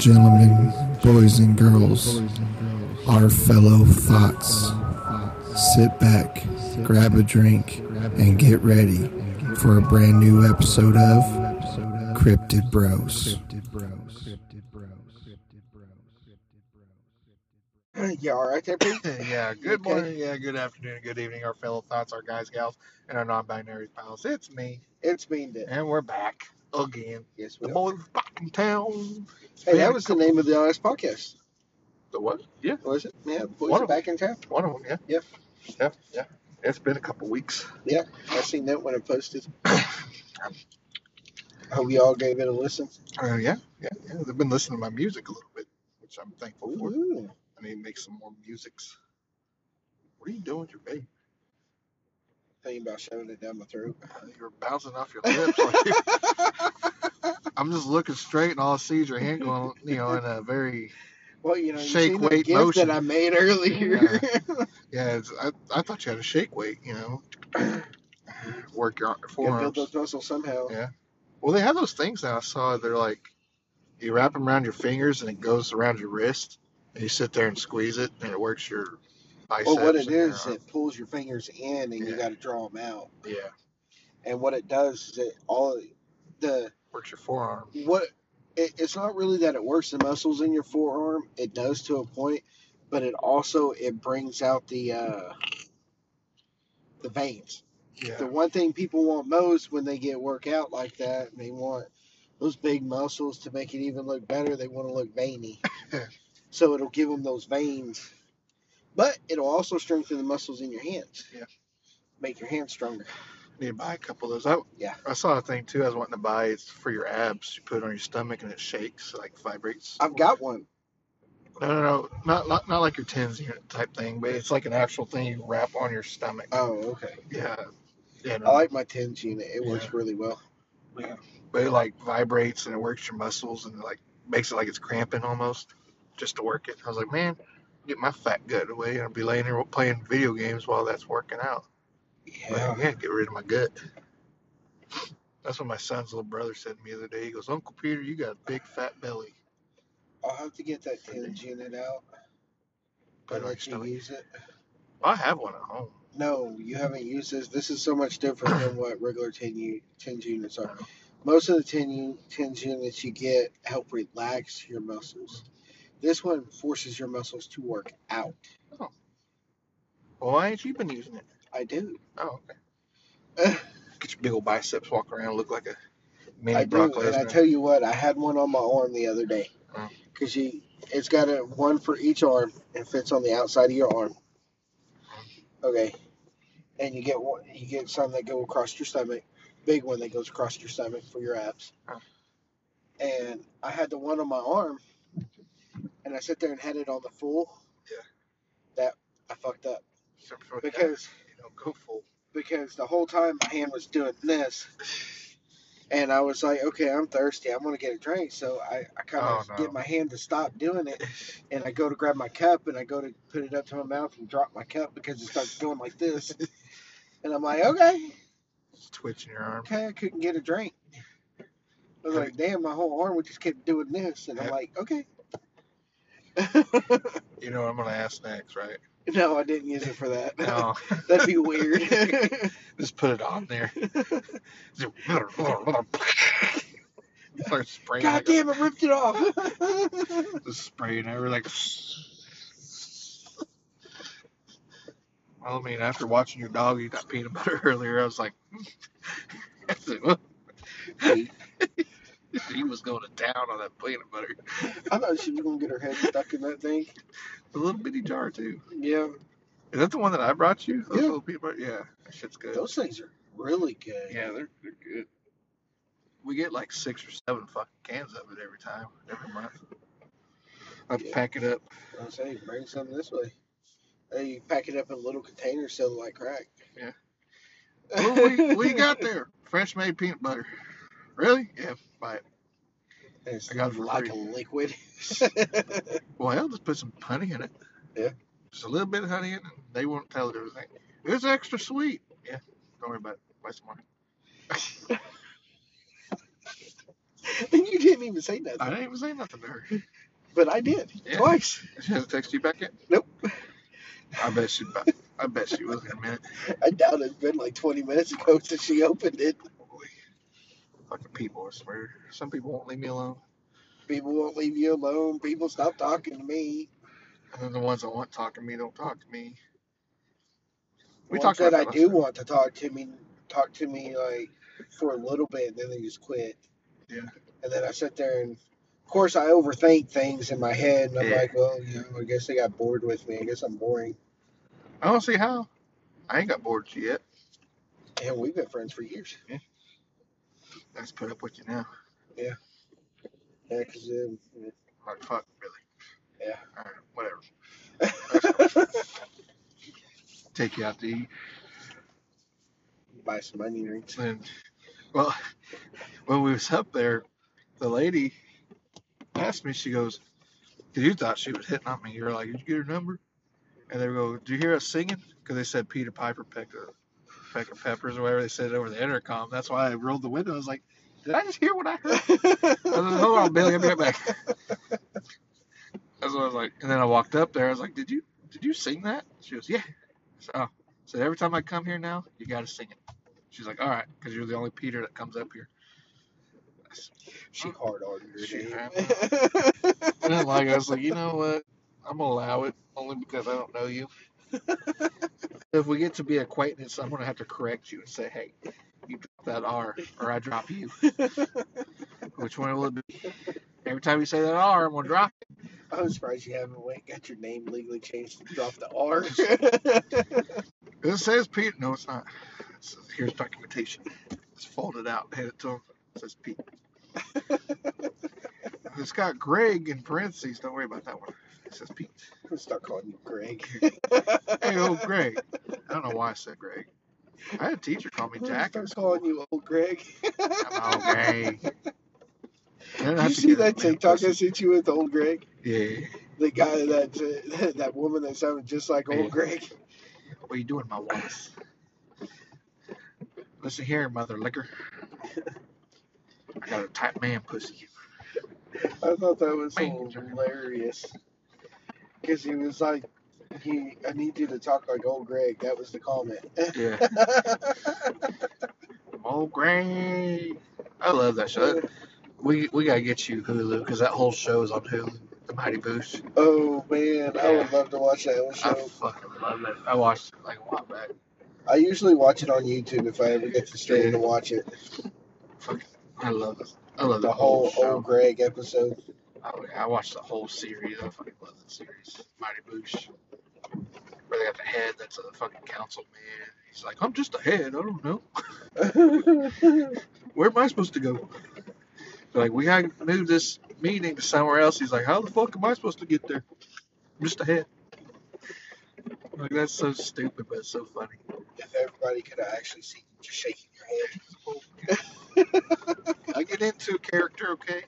Ladies and gentlemen, boys and girls, our fellow thoughts, sit back, grab a drink, and get ready for a brand new episode of Cryptid Bros. Yeah, all right there, Pete? yeah, good Okay. morning, yeah, good afternoon, good evening, our fellow thoughts, our guys, gals, and our non-binary pals. It's me, It's mean to. and we're back again. Yes, we The are. boys back in town. Hey, that was the name of the last podcast, The what? Yeah, was it? Yeah, boys One are of back in town. one of them. Yeah. Yep. Yeah, yeah. It's been a couple weeks. Yeah, I seen that when it posted. Hope you all gave it a listen. Uh, yeah, yeah, yeah. They've been listening to my music a little bit, which I'm thankful for. I need to make some more musics. What are you doing with your baby? Thinking about shoving it down my throat. You're bouncing off your lips. Like, I'm just looking straight, and all I see is your hand going, you know, in a very well, you know, Shake the weight motion. that I made earlier. Yeah, it's, I, I thought you had a shake weight, you know. Work your Gotta build those muscles somehow. Yeah. Well, they have those things now. I saw they're like, you wrap them around your fingers and it goes around your wrist, and you sit there and squeeze it, and it works your biceps. Well, what it is, it pulls your fingers in, and you got to draw them out. yeah, And what it does is it all the works your forearm. what it, it's not really that it works the muscles in your forearm it does to a point but it also it brings out the uh the veins Yeah. the one thing people want most when they get work out like that they want those big muscles to make it even look better they want to look veiny so it'll give them those veins but it'll also strengthen the muscles in your hands Yeah. make your hands stronger Need to buy a couple of those. I, Yeah. I saw a thing too. I was wanting to buy. It's for your abs. You put it on your stomach and it shakes, like vibrates. i've got one No, no, no, not not, not like your tens unit type thing, but it's like an actual thing you wrap on your stomach. oh okay Yeah, yeah. no, i like my tens unit it works really well yeah. But it like vibrates and it works your muscles and it like makes it like it's cramping almost, just to work it. I was like, man, get my fat gut away and I'll be laying here playing video games while that's working out. But, yeah yeah, get rid of my gut. That's what my son's little brother said to me the other day. He goes, Uncle Peter, you got a big fat belly. I'll have to get that tens unit out Put it and on your let you use it. I have one at home. No, you haven't used this. This is so much different than what regular 10 u- tens units are. Most of the 10 u- tens units you get help relax your muscles. This one forces your muscles to work out. Oh. Well, why ain't you been using it? I do. Oh, okay. Get your big old biceps, walk around, look like a mini I do. Brock And I tell you what, I had one on my arm the other day. Oh. Because you, it's got a one for each arm and fits on the outside of your arm. Okay. And you get one, you get some that go across your stomach, big one that goes across your stomach for your abs. Oh. And I had the one on my arm, and I sit there and had it on the full. Yeah. That I fucked up because you know, go full. because the whole time my hand was doing this. And I was like, okay, I'm thirsty. I'm going to get a drink. So I, I kind of Oh, no. get my hand to stop doing it. And I go to grab my cup and I go to put it up to my mouth and drop my cup because it starts going like this. And I'm like, okay, Just twitching your arm. okay, I couldn't get a drink. I was like, damn, my whole arm would just kept doing this. And I'm like, okay. You know what I'm gonna ask next, right? no, I didn't use it for that. No, That'd be weird. just put it on there. Start spraying. God like damn, it ripped it off. Just spraying everywhere like. Well, I mean, after watching your dog eat that peanut butter earlier, I was like, he was going to town on that peanut butter. I thought she was gonna get her head stuck in that thing. A little bitty jar too. Yeah, Is that the one that I brought you? Those Yeah. little peanut butter? Yeah, that shit's good. those things are really good. Yeah, they're they're good. We get like six or seven fucking cans of it every time, every month. I Yeah. pack it up. I was saying, bring some this way. Hey, you pack it up in a little containers, sell it like crack. Yeah. What, what, you- what you got there? Fresh made peanut butter. Really? Yeah, buy it. It's I got it for like free. a liquid. Well, I'll just put some honey in it. Yeah. Just a little bit of honey in it. and They won't tell it everything. It's extra sweet. Yeah. Don't worry about it. Buy some more. and you didn't even say nothing. I didn't even say nothing to her. But I did Yeah. twice. She hasn't texted you back yet? Nope. I bet she. I bet she was in a minute. I doubt it's been like 20 minutes ago since she opened it. Fucking people, I swear. Some people won't leave me alone, People won't leave you alone. People stop talking to me. and then the ones that want to talk to me don't talk to me. We talked that I do want to talk to me, talk to me like for a little bit, and then they just quit. Yeah. And then I sit there and, of course, I overthink things in my head, and I'm Yeah. like, well, you know, I guess they got bored with me. I guess I'm boring. I don't see how. I ain't got bored yet. And we've been friends for years. I just put up with you now. Yeah, Yeah, because um, Like fuck, really. Yeah. All right, whatever. Take you out to eat. buy some onion rings. And well, when we was up there, the lady asked me. She goes, "Cause you thought she was hitting on me. You were like, did you get her number?" And they go, "Do you hear us singing?" Because they said Peter Piper picked a peck of peppers or whatever they said over the intercom. That's why I rolled the window. I was like, "Did I just hear what I heard?" I was like, Hold on, Billy. I'll be right back. That's what I was like. And then I walked up there. I was like, "Did you did you sing that?" She goes, "Yeah." So, "Oh." So every time I come here now, you got to sing it. She's like, "All right," because you're the only Peter that comes up here. she hard on She then like I was like, you know what? I'm gonna allow it only because I don't know you. If we get to be acquaintances, I'm gonna have to correct you and say, hey, you drop that R or I drop you. Which one will it be? Every time you say that R, I'm gonna drop it. I'm surprised you haven't went got your name legally changed to drop the R. It says Pete. No, it's not. It says, Here's documentation. It's folded out. Hand it to him. It says Pete. it's got Greg in parentheses. Don't worry about that one. It says Pete. I'm start calling you Greg. Hey, old Greg. I don't know why I said Greg. I had a teacher call me I'm Jack. start calling you old Greg. I'm old Greg. Did you see that TikTok I sent you with old Greg? Yeah. The guy that uh, that woman that sounded just like old Yeah. Greg. What are you doing, my wife? Listen here, mother liquor. I got a tight man pussy. I thought that was hilarious. Because he was like, he, I need you to talk like old Greg. That was the comment. Yeah. Old Greg. I love that show. We we gotta get you Hulu because that whole show is on Hulu. The Mighty Boosh. oh man, I would love to watch that whole I fucking love it. I watched it like a while back. I usually watch it on YouTube if I ever get the stream to watch it. I love it. I love The whole show. old Greg episode. Yeah, I watched the whole series. I fucking love that series. Mighty Boosh. Where they got the head that's a fucking councilman. He's like, I'm just a head. I don't know. Where am I supposed to go? They're like, we gotta move this meeting to somewhere else. He's like, how the fuck am I supposed to get there? I'm just a head. Like, that's so stupid, but it's so funny. if everybody could have actually seen you just shaking. I get into character, okay?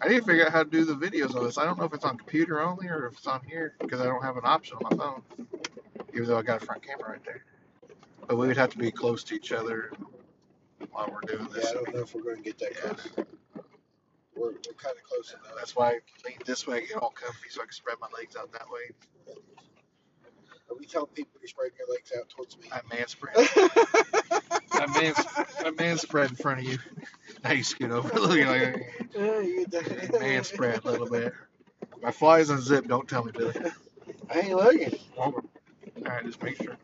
I need to figure out how to do the videos on this. I don't know if it's on computer only or if it's on here because I don't have an option on my phone. Even though I got a front camera right there. But we would have to be close to each other while we're doing this. Yeah. I don't know if we're going to get that Yeah. close. We're, we're kind of close enough. That's why I lean this way, get all comfy so I can spread my legs out that way. Are we telling people to spread your legs out towards me? I man spread. I man, spread in front of you. Now you scoot over. Look like you man spread a little bit. My flies unzipped. Don't tell me, Billy. I ain't looking. All right, just make sure.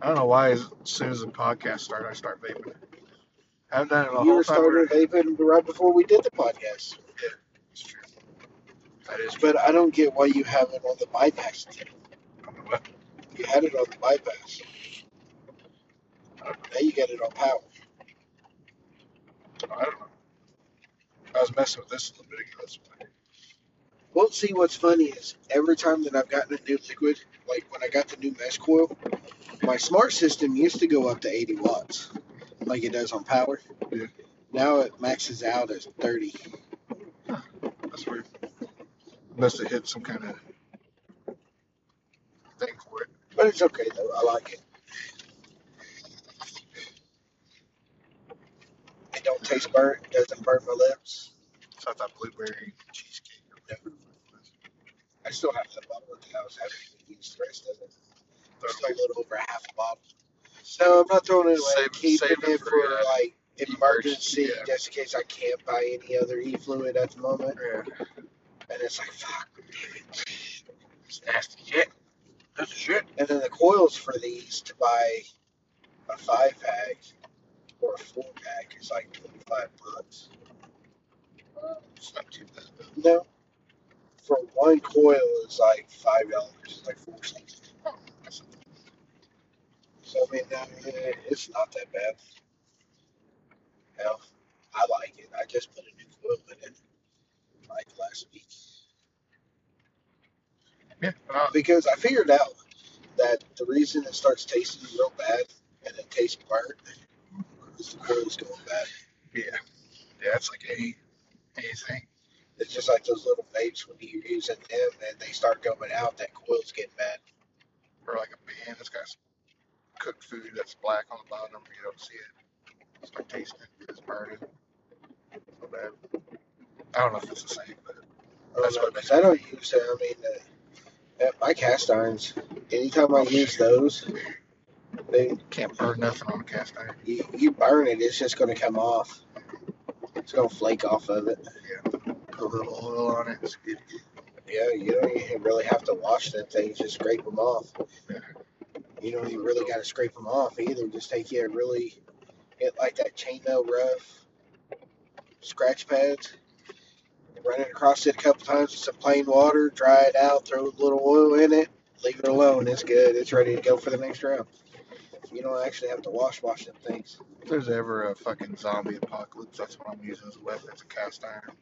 I don't know why. As soon as the podcast started, I start vaping. I haven't done it the You whole were started vaping right before we did the podcast. It's true. That is true. But I don't get why you have it on the bypass. You had it on the bypass. Now you got it on power. I don't know. I was messing with this a little bit ago. That's why. Well, see, what's funny is every time that I've gotten a new liquid, like when I got the new mesh coil, my smart system used to go up to 80 watts, like it does on power. Yeah. Now it maxes out at 30. That's weird. Must have hit some kind of thing for it. But it's okay, though. I like it. It don't taste burnt. It doesn't burn my lips. So I thought blueberry cheesecake or whatever. I still have the bottle at the house. I haven't even used the rest of it. There's still a little over half a bottle. No, I'm not throwing it away. Save- keeping save it it for, for uh, like emergency, yeah. just in case I can't buy any other e fluid at the moment. Yeah. And it's like, fuck, damn it. It's nasty shit. That's shit. And then the coils for these to buy a five pack or a four pack is like 25 bucks. It's not too bad. No. For one coil is like $5. It's like four cents. So, I mean, uh, it's not that bad. Hell, I like it. I just put a new coil in it like last week. Yeah. Uh, Because I figured out that the reason it starts tasting real bad and it tastes burnt is the coil's going bad. yeah. Yeah, it's like a a thing. It's just like those little vapes when you're using them and they start going out, that coil's getting bad. Or like a pan that's got some cooked food that's black on the bottom. You don't see it. Start tasting it. It's burning. So bad. I don't know if it's the same, but That's don't know, what I don't use it. I mean, uh, at my cast irons, anytime I use those, they can't burn nothing on a cast iron. you, you burn it, it's just going to come off. It's going to flake off of it. Yeah. Put a little oil on it. It's good. Yeah, you don't even really have to wash them things, just scrape them off. Yeah. You don't even really got to scrape them off either. Just take you a really, get like that chainmail rough scratch pads, run it across it a couple times with some plain water, dry it out, throw a little oil in it, leave it alone. It's good. It's ready to go for the next round. You don't actually have to wash wash them things. If there's ever a fucking zombie apocalypse, that's what I'm using as a weapon. It's a cast iron.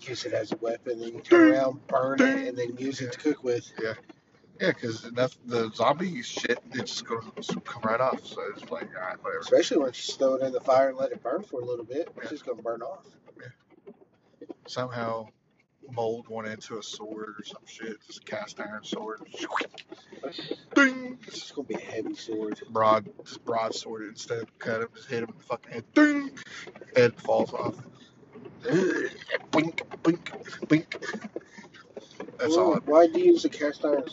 Use it as a weapon, then you turn around, burn it, and then use it to cook with. Yeah, Yeah, because the zombie shit, it's just going to come right off. So it's like, all right, whatever. Especially once you throw it in the fire and let it burn for a little bit, it's Yeah. just gonna burn off. Somehow mold one into a sword or some shit. Just a cast iron sword. Ding! It's just gonna be a heavy sword. Broad, just broadsword it instead of cut him, just hit him in the fucking head. Ding! Head falls off. Blink, blink, blink. That's well, all. Why do you use a cast iron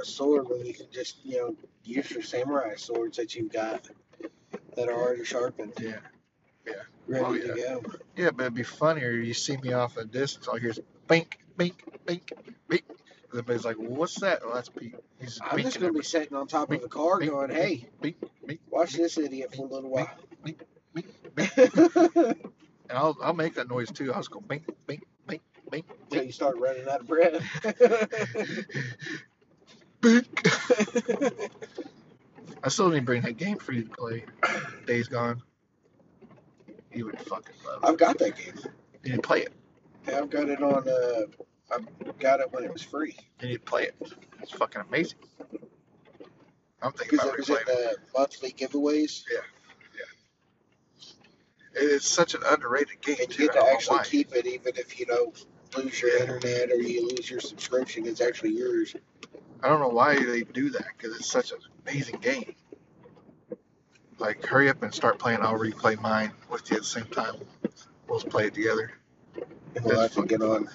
a sword when you can just you know use your samurai swords that you've got that are already sharpened, Yeah. Yeah. Ready Oh, to go? Yeah, but it'd be funnier. You see me off a distance, all I hear is bink, bink, bink, bink. And everybody's like, well, what's that? Well, that's Pete. He's I'm just gonna be every- sitting on top of Bink, a car bink, going, "Hey, bink, bink, watch this idiot for a little while." bink, bink. And I'll, I'll make that noise too. I'll just go bink, bink, bink, bink, Until you start running out of breath. bink. I still need to bring that game for you to play. Days Gone. You would fucking love it. I've got that game. You need play it. Yeah, I've got it on. Uh, I got it when it was free You need play it. It's fucking amazing. I'm thinking because about it was in the monthly giveaways, Yeah, yeah. It's such an underrated game and you get to actually why. keep it even if you don't lose your Yeah. internet or you lose your subscription. It's actually yours. I don't know why they do that because it's such an amazing game. Like, hurry up and start playing. I'll replay mine with you at the same time. We'll just play it together. And we'll That's to get on.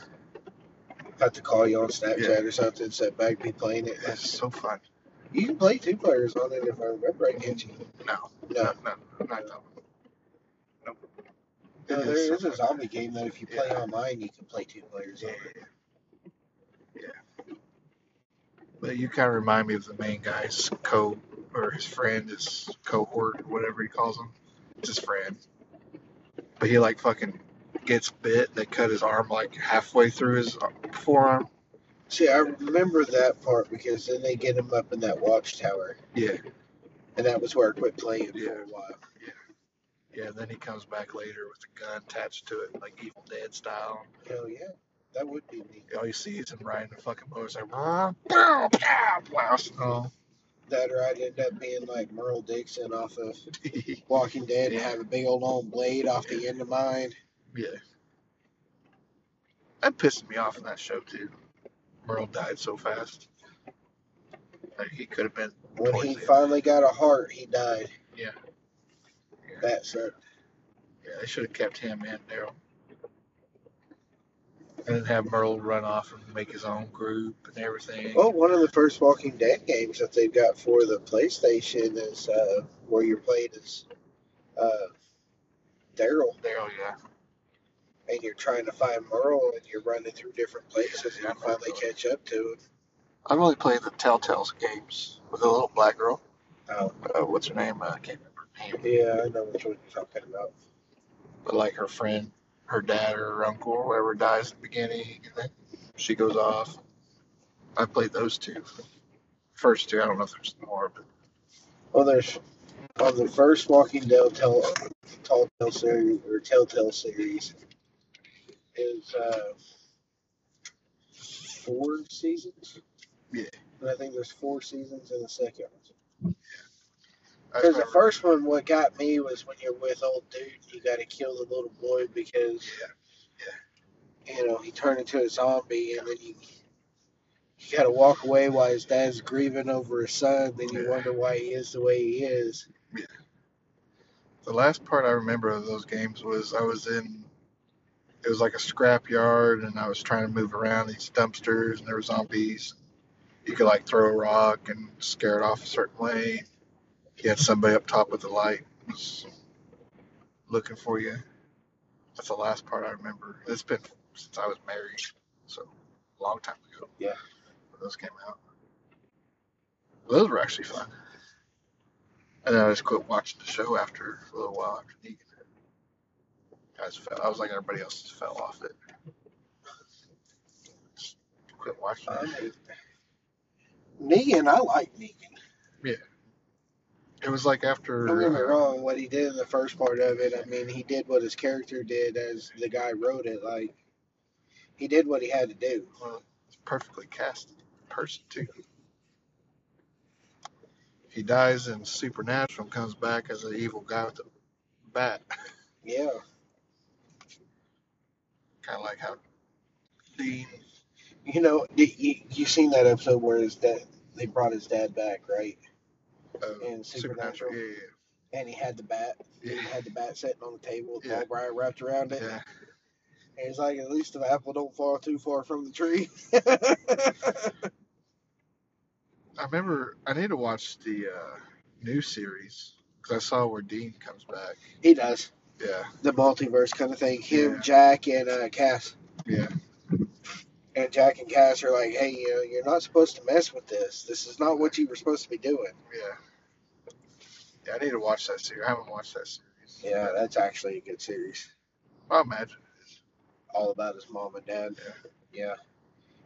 I Have to call you on Snapchat or something. Sit back, be playing it. It's so fun. You can play two players on it if I remember right, can't you? No, No, no, no, not that one. Nope. no there is is a zombie game that if you play Yeah. online, you can play two players on Yeah, it. yeah, yeah. But you kind of remind me of the main guy's co or his friend, his cohort, whatever he calls him. It's his friend. But he like fucking gets bit. They cut his arm like halfway through his forearm. See, I remember that part because then they get him up in that watchtower, Yeah, and that was where I quit playing for a while. yeah. Yeah, then he comes back later with a gun attached to it, like Evil Dead style. Hell yeah, that would be neat. All you see is him riding a fucking motorcycle. Pow, blasting all. That or I'd end up being like Merle Dixon off of Walking Dead and have a big old long blade off the end of mine. Yeah. That pissed me off in that show too. Merle died so fast. Like he could have been. When he finally got a heart, he died. Yeah. That sucked. Yeah, they should have kept him and Daryl. And have Merle run off and make his own group and everything. Oh, one of the first Walking Dead games that they've got for the PlayStation is uh, where you're playing as uh, Daryl, Daryl, yeah. and you're trying to find Merle, and you're running through different places, and you finally catch up to him. I've only played the Telltale's games with the little black girl. Oh. Uh, what's her name? Uh, I can't remember her name. Yeah, I know which one you're talking about. But like her friend, her dad or her uncle or whoever dies at the beginning, and then she goes off. I played those two. First two, I don't know if there's more, but Well, there's on the first Walking Dead tell, Telltale series or Telltale series is uh, four seasons. Yeah. And I think there's four seasons in the second one. I Because the first one, what got me was when you're with old dude, you got to kill the little boy because, you know, he turned into a zombie, and then you you got to walk away while his dad's grieving over his son. Then you Yeah. wonder why he is the way he is. The last part I remember of those games was I was in. It was like a scrap yard, and I was trying to move around these dumpsters, and there were zombies. You could like throw a rock and scare it off a certain way. You had somebody up top with the light looking for you. That's the last part I remember. It's been since I was married, so a long time ago. Yeah. when those came out. Those were actually fun. And then I just quit watching the show after a little while after Negan. I just fell. I was like everybody else, just fell off it. Just quit watching it. mean, Negan, I like Negan. It was like after. Don't get me uh, wrong. What he did in the first part of it, I mean, he did what his character did as the guy wrote it. Like, he did what he had to do. Well, it's perfectly cast person too. He dies in Supernatural and comes back as an evil guy with a bat. Yeah. kind of like how Dean. You know, you you seen that episode where his dad they brought his dad back, right? Uh, In Supernatural, Yeah, yeah, and he had the bat. yeah. He had the bat sitting on the table with Yeah. Paul Brian wrapped around it. yeah. And he's like, at least the apple don't fall too far from the tree. I remember I need to watch the uh, new series because I saw where Dean comes back. he does Yeah, the multiverse kind of thing. Him, Yeah. Jack, and uh, Cass. yeah. And Jack and Cass are like, hey, you know, you're not supposed to mess with this. This is not what you were supposed to be doing. Yeah. Yeah, I need to watch that series. I haven't watched that series. Yeah, that's actually a good series. I imagine. All about his mom and dad. Yeah,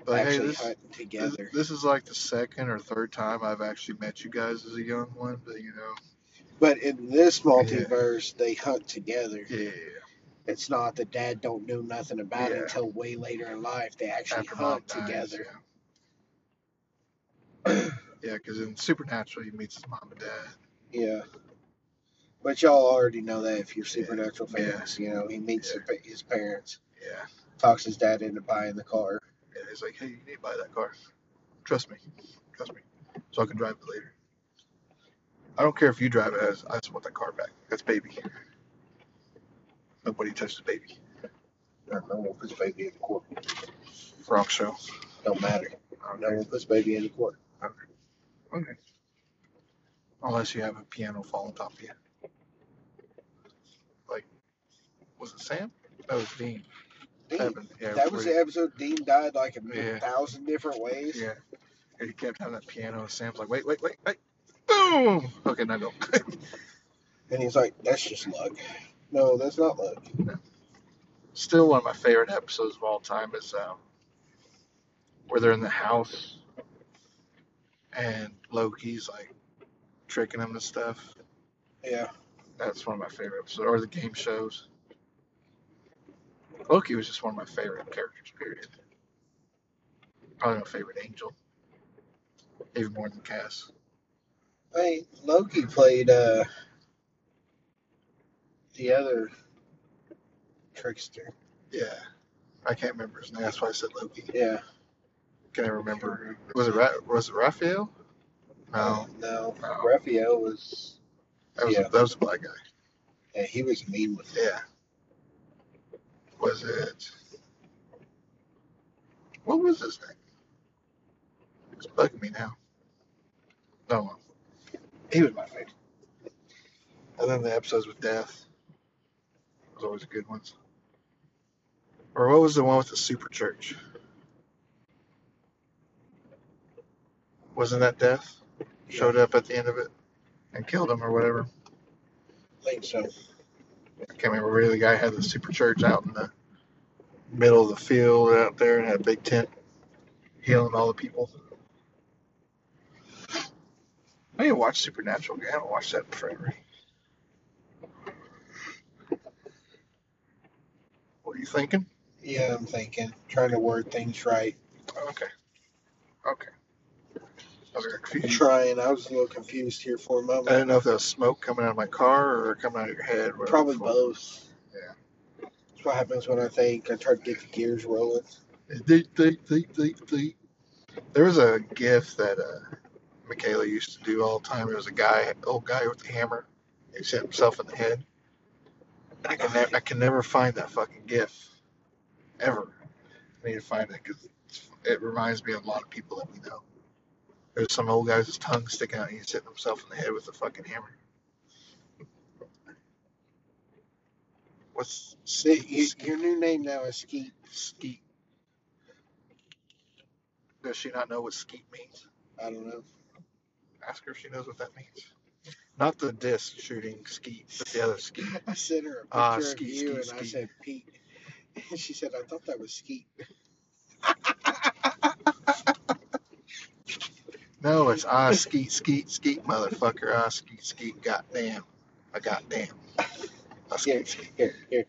But hey, actually this, hunting together. this is like the second or third time I've actually met you guys as a young one. But you know, But in this multiverse, they hunt together. yeah, It's not that dad don't know nothing about Yeah. it until way later in life. They actually after hunt dies, together. Yeah, because in Supernatural he meets his mom and dad. Yeah. But y'all already know that if you're supernatural Yeah. fans, you know, he meets Yeah. his parents, Yeah, talks his dad into buying the car. yeah. He's like, hey, you need to buy that car. Trust me, trust me, so I can drive it later. I don't care if you drive it. I just want that car back. That's baby. Nobody touched the baby. I don't know, put baby in the court. Wrong show. Don't matter. No one puts baby in the court. Okay. Unless you have a piano fall on top of you. Like, was it Sam? That was Dean. Dean, Seven. Yeah, that was the episode Dean died like a Yeah. thousand different ways. Yeah. And he kept having that piano, and Sam's like, wait, wait, wait, wait. Boom! Okay, now go. And he's like, that's just luck. No, that's not luck. Still, one of my favorite episodes of all time is um, where they're in the house and Loki's like tricking them and stuff. Yeah. That's one of my favorite episodes, or the game shows. Loki was just one of my favorite characters, period. Probably my favorite angel. Even more than Cass. I mean, Loki played uh, the other trickster. Yeah. I can't remember his name. That's why I said Loki. Yeah. Can I remember? Was it Ra- was it Raphael? No, No. No. Raphael was, that was Yeah. that was a black guy. yeah, he was mean with it. Yeah. Was it? What was his name? It's bugging me now. No, he was my favorite. And then the episodes with Death was always a good ones. Or what was the one with the super church? Wasn't that Death? Showed up at the end of it and killed him or whatever. I think so. I can't remember where the guy had the super church out in the middle of the field out there and had a big tent healing all the people. I need to watch Supernatural. I haven't watched that in forever. What are you thinking? Yeah, I'm thinking. Trying to word things right. Okay. Okay. I was confused. Trying. I was a little confused here for a moment. I didn't know if there was smoke coming out of my car or coming out of your head. Probably both. Yeah. That's what happens when I think. I try to get the gears rolling. Deet, deet, deet, deet, deet. There was a gif that uh, Michaela used to do all the time. It was a guy, old guy with a hammer. He hit himself in the head. I can, ne- I can never find that fucking gif. Ever. I need to find it because it reminds me of a lot of people that we know. There's some old guy with his tongue sticking out and he's hitting himself in the head with a fucking hammer. What's See, you, your new name now is Skeet. skeet? Does she not know what skeet means? I don't know. Ask her if she knows what that means. Not the disc shooting skeet, but the other skeet. I sent her a picture Ah, of you, Skeet, and I said Pete. And she said, I thought that was Skeet. No, it's ah skeet skeet skeet motherfucker ah skeet skeet goddamn. I goddamn. Ah, Here, skeet skeet. here, here.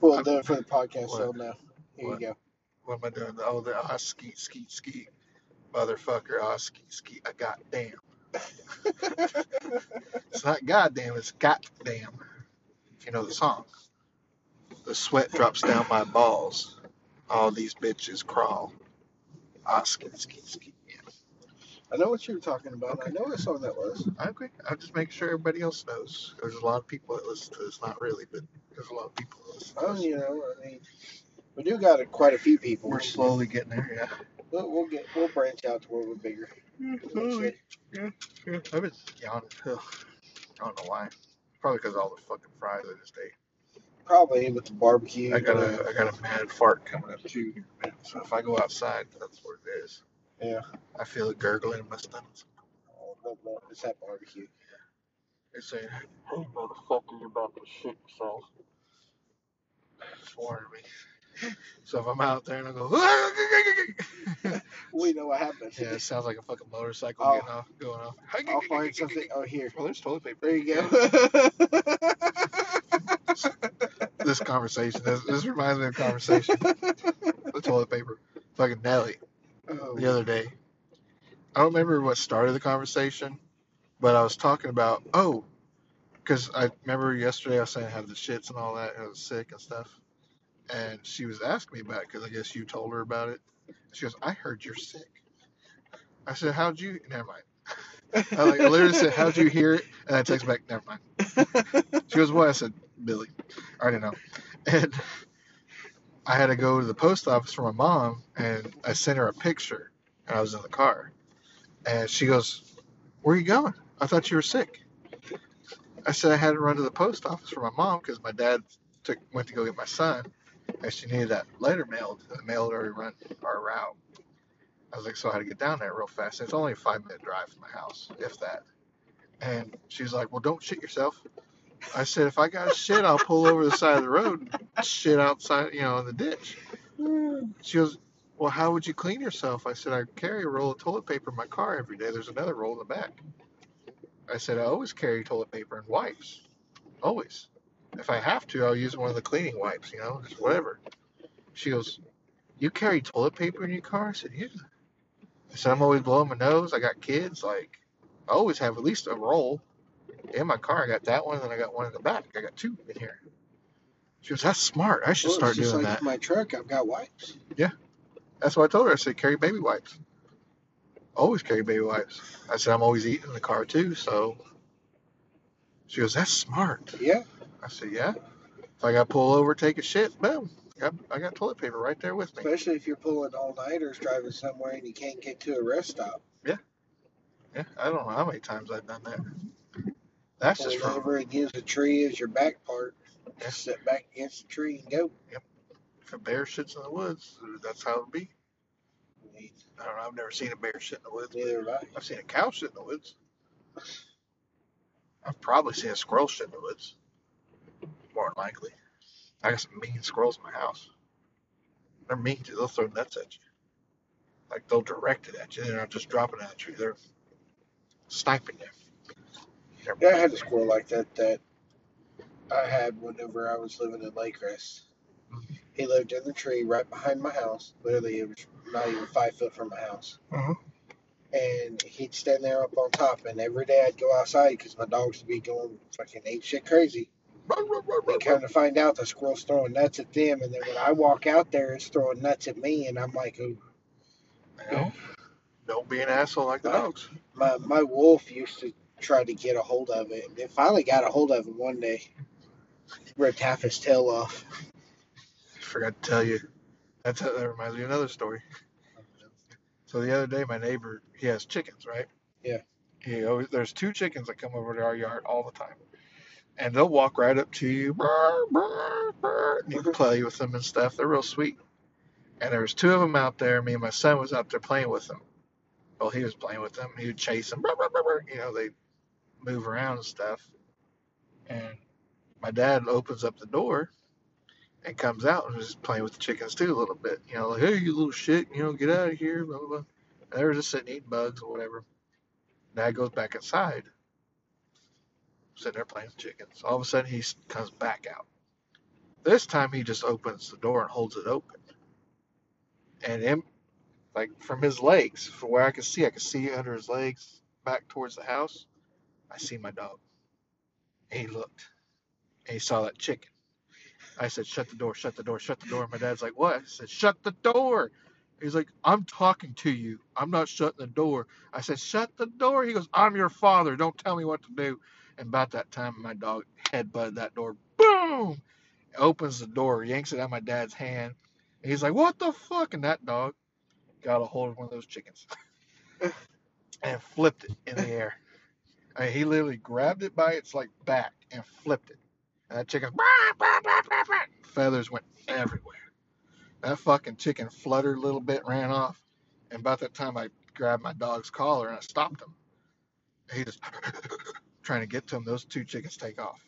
Well, it for the podcast, so now. Here What? you go. What am I doing? Oh, the ah skeet skeet skeet motherfucker ah skeet skeet. I goddamn. It's not goddamn. It's goddamn. If you know the song. The sweat drops down my balls. All these bitches crawl. Ah skeet skeet. Yeah. I know what you were talking about. Okay. I know what song that was. Agree. I'll just make sure everybody else knows. There's a lot of people that listen to this. Not really, but there's a lot of people that listen to Oh, you know, I mean, we do got a, quite a few people. We're slowly getting there, yeah. We'll, we'll get we'll branch out to where we're bigger. Slowly. Yeah, yeah. I've been yawning. Ugh. I don't know why. Probably because all the fucking fries I just ate. Probably with the barbecue. I got a I got a mad fart coming up too. in a minute. So if I go outside, that's what it is. Yeah. I feel it gurgling in my stomach. Oh, no, no, it's that barbecue. It's saying, "Hey, motherfucker, you're about to shit yourself." It's warning me. So if I'm out there and I go, We know what happens. yeah, it sounds like a fucking motorcycle Oh. getting off, going off. I'll find something. Oh, here. Oh, there's toilet paper. There you go. This conversation. This, this reminds me of a conversation. The toilet paper. Fucking Nelly. oh, the other day. I don't remember what started the conversation, but I was talking about oh, because I remember yesterday I was saying I had the shits and all that, and I was sick and stuff, and she was asking me about it because I guess you told her about it. She goes, "I heard you're sick." I said, "How'd you?" Never mind. I like I literally said, "How'd you hear it?" And I text back, "Never mind." She goes, "What?" I said, "Billy." I already know. And I had to go to the post office for my mom, and I sent her a picture, and I was in the car, and she goes, "Where are you going? I thought you were sick." I said I had to run to the post office for my mom because my dad took went to go get my son, and she needed that letter mailed. The mail had already run our route. I was like, so I had to get down there real fast. It's only a five minute drive from my house, if that. And she's like, well, don't shit yourself. I said, if I got shit, I'll pull over the side of the road and shit outside, you know, in the ditch. She goes, well, how would you clean yourself? I said, I carry a roll of toilet paper in my car every day. There's another roll in the back. I said, I always carry toilet paper and wipes. Always. If I have to, I'll use one of the cleaning wipes, you know, just whatever. She goes, You carry toilet paper in your car? I said, Yeah. I said, I'm always blowing my nose. I got kids. Like, I always have at least a roll in my car. I got that one, and then I got one in the back. I got two in here. She goes, That's smart. I should Well, start doing like that. my truck. I've got wipes. Yeah. That's what I told her. I said, carry baby wipes. Always carry baby wipes. I said, I'm always eating in the car too. So she goes, that's smart. Yeah. I said, yeah. If I got to pull over, take a shit, boom. I got, I got toilet paper right there with me. Especially if you're pulling all nighters driving somewhere and you can't get to a rest stop. Yeah, Yeah. I don't know how many times I've done that. That's just Pull from over and use the tree as your back part. Yeah. Just sit back against the tree and go. Yep. if a bear shits in the woods. That's how it'll be. I don't know. I've never seen a bear shit in the woods. Neither have I. I've seen a cow shit in the woods. I've probably seen a squirrel shit in the woods. More than likely. I got some mean squirrels in my house. They're mean too. They'll throw nuts at you. Like they'll direct it at you. They're not just dropping it at you. They're sniping you. They're- Yeah, I had a squirrel like that that I had whenever I was living in Lakecrest. He lived in the tree right behind my house. Literally, it was not even five foot from my house. Mhm. And he'd stand there up on top. And every day I'd go outside because my dogs would be going fucking ape shit crazy. And come to find out, the squirrel's throwing nuts at them. And then when I walk out there, it's throwing nuts at me. And I'm like, oh, You know? Don't be an asshole like the dogs. my, my wolf used to try to get a hold of it. And it finally got a hold of him one day. Ripped half his tail off. forgot to tell you. That's that reminds me of another story. So the other day, my neighbor he has chickens, right? Yeah. He always there's two chickens that come over to our yard all the time, and they'll walk right up to you, brr, brr, brr, and you can play with them and stuff. They're real sweet. And there was two of them out there. Me and my son was out there playing with them. Well, he was playing with them. He would chase them. You know, they move around and stuff. And my dad opens up the door and comes out and was playing with the chickens too a little bit. You know, like, hey, you little shit, you know, get out of here, blah, blah, blah. And they were just sitting eating bugs or whatever. Dad goes back inside, sitting there playing chickens. All of a sudden, he comes back out. This time, he just opens the door and holds it open. And him, like from his legs, from where I can see, I can see under his legs back towards the house. I see my dog. And he looked, and he saw that chicken. I said, shut the door, shut the door, shut the door. My dad's like, what? I said, shut the door. He's like, I'm talking to you. I'm not shutting the door. I said, shut the door. He goes, I'm your father. Don't tell me what to do. And about that time, my dog headbutted that door. Boom! Opens the door, yanks it out of my dad's hand. And he's like, what the fuck? And that dog got a hold of one of those chickens and flipped it in the air. Mean, he literally grabbed it by its like back and flipped it. And that chicken, feathers went everywhere. That fucking chicken fluttered a little bit, ran off. And about that time, I grabbed my dog's collar and I stopped him. He just trying to get to him. Those two chickens take off.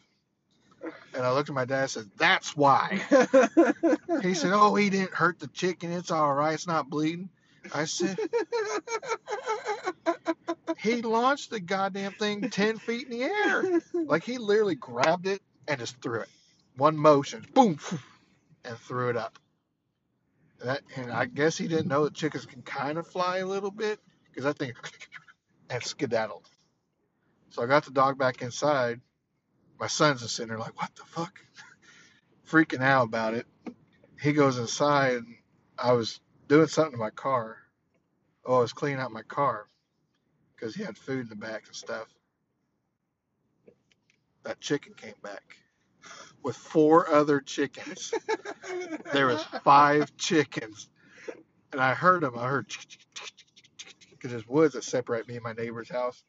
And I looked at my dad and said, That's why. He said, Oh, he didn't hurt the chicken. It's all right. It's not bleeding. I said, He launched the goddamn thing 10 feet in the air. Like he literally grabbed it and just threw it. One motion, boom, and threw it up. That, and I guess he didn't know that chickens can kind of fly a little bit because I think and skedaddled. So I got the dog back inside. My son's just sitting there like, what the fuck? Freaking out about it. He goes inside. And I was doing something to my car. Oh, I was cleaning out my car because he had food in the back and stuff. That chicken came back with four other chickens. There was five chickens, and I heard them. I heard because there's woods that separate me and my neighbor's house.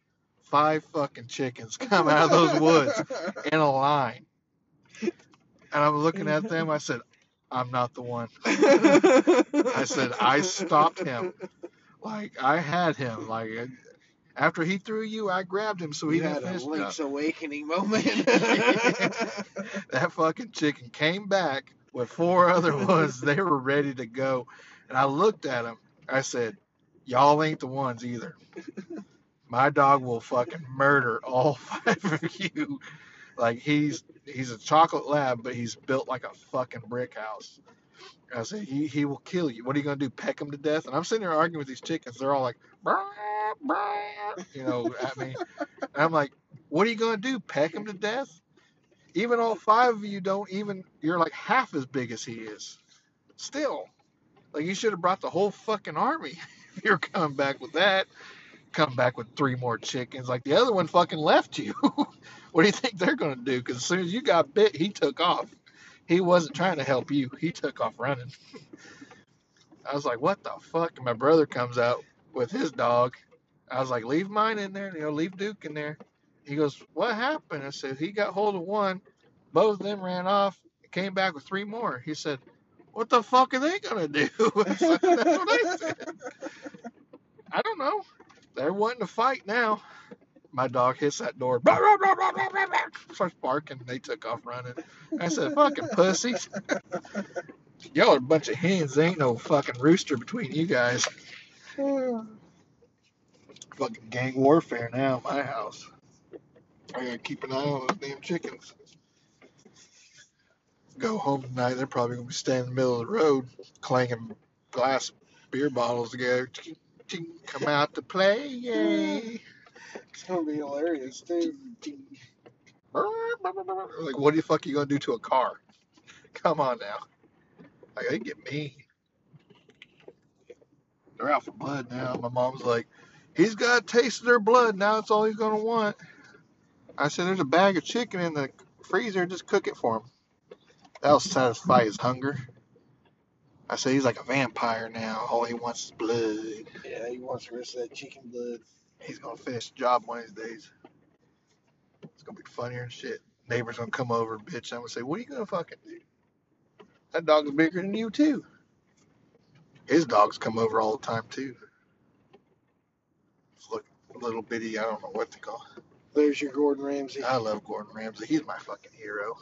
Five fucking chickens come out of those woods in a line, and I'm looking at them. I said, "I'm not the one." I said, "I stopped him. Like I had him. Like after he threw you, I grabbed him so he you didn't had a finish up." Link's Awakening moment. that fucking chicken came back with four other ones. They were ready to go. And I looked at them. I said, Y'all ain't the ones either. My dog will fucking murder all five of you. Like he's he's a chocolate lab, but he's built like a fucking brick house. I said, he, he will kill you. What are you gonna do? Peck him to death? And I'm sitting there arguing with these chickens. They're all like, "Brr, brr," you know, at me. And I'm like, what are you gonna do? Peck him to death? even all five of you don't even you're like half as big as he is still like you should have brought the whole fucking army if you're coming back with that come back with three more chickens like the other one fucking left you what do you think they're going to do because as soon as you got bit he took off He wasn't trying to help you. He took off running. I was like, what the fuck? And my brother comes out with his dog. I was like, leave mine in there. You know, leave Duke in there. He goes, what happened? I said, he got hold of one. Both of them ran off. Came back with three more. He said, what the fuck are they gonna do? I That's what I said. I don't know. They're wanting to fight now. My dog hits that door. Blah, blah, blah, blah, blah, blah, starts barking. They took off running. I said, fucking pussies. Y'all are a bunch of hens. There ain't no fucking rooster between you guys. Fucking gang warfare now at my house. I gotta keep an eye on those damn chickens. Go home tonight, they're probably gonna be standing in the middle of the road, clanging glass beer bottles together. Ching, Come out to play, yay! It's gonna be hilarious too. Like, what the fuck are you gonna do to a car? Come on now. Like, they get mean. They're out for blood now. My mom's like, he's got a taste of their blood. Now that's all he's gonna want. I said, there's a bag of chicken in the freezer. Just cook it for him. That'll satisfy his hunger. I said, he's like a vampire now. All he wants is blood. Yeah, he wants the rest of that chicken blood. He's gonna finish the job one of these days. It's gonna be funnier and shit. Neighbors gonna come over and bitch. I'm gonna say, what are you gonna fucking do? That dog's bigger than you too. His dogs come over all the time too. It's look a little bitty. I don't know what to call. it. There's your Gordon Ramsay. I love Gordon Ramsay. He's my fucking hero.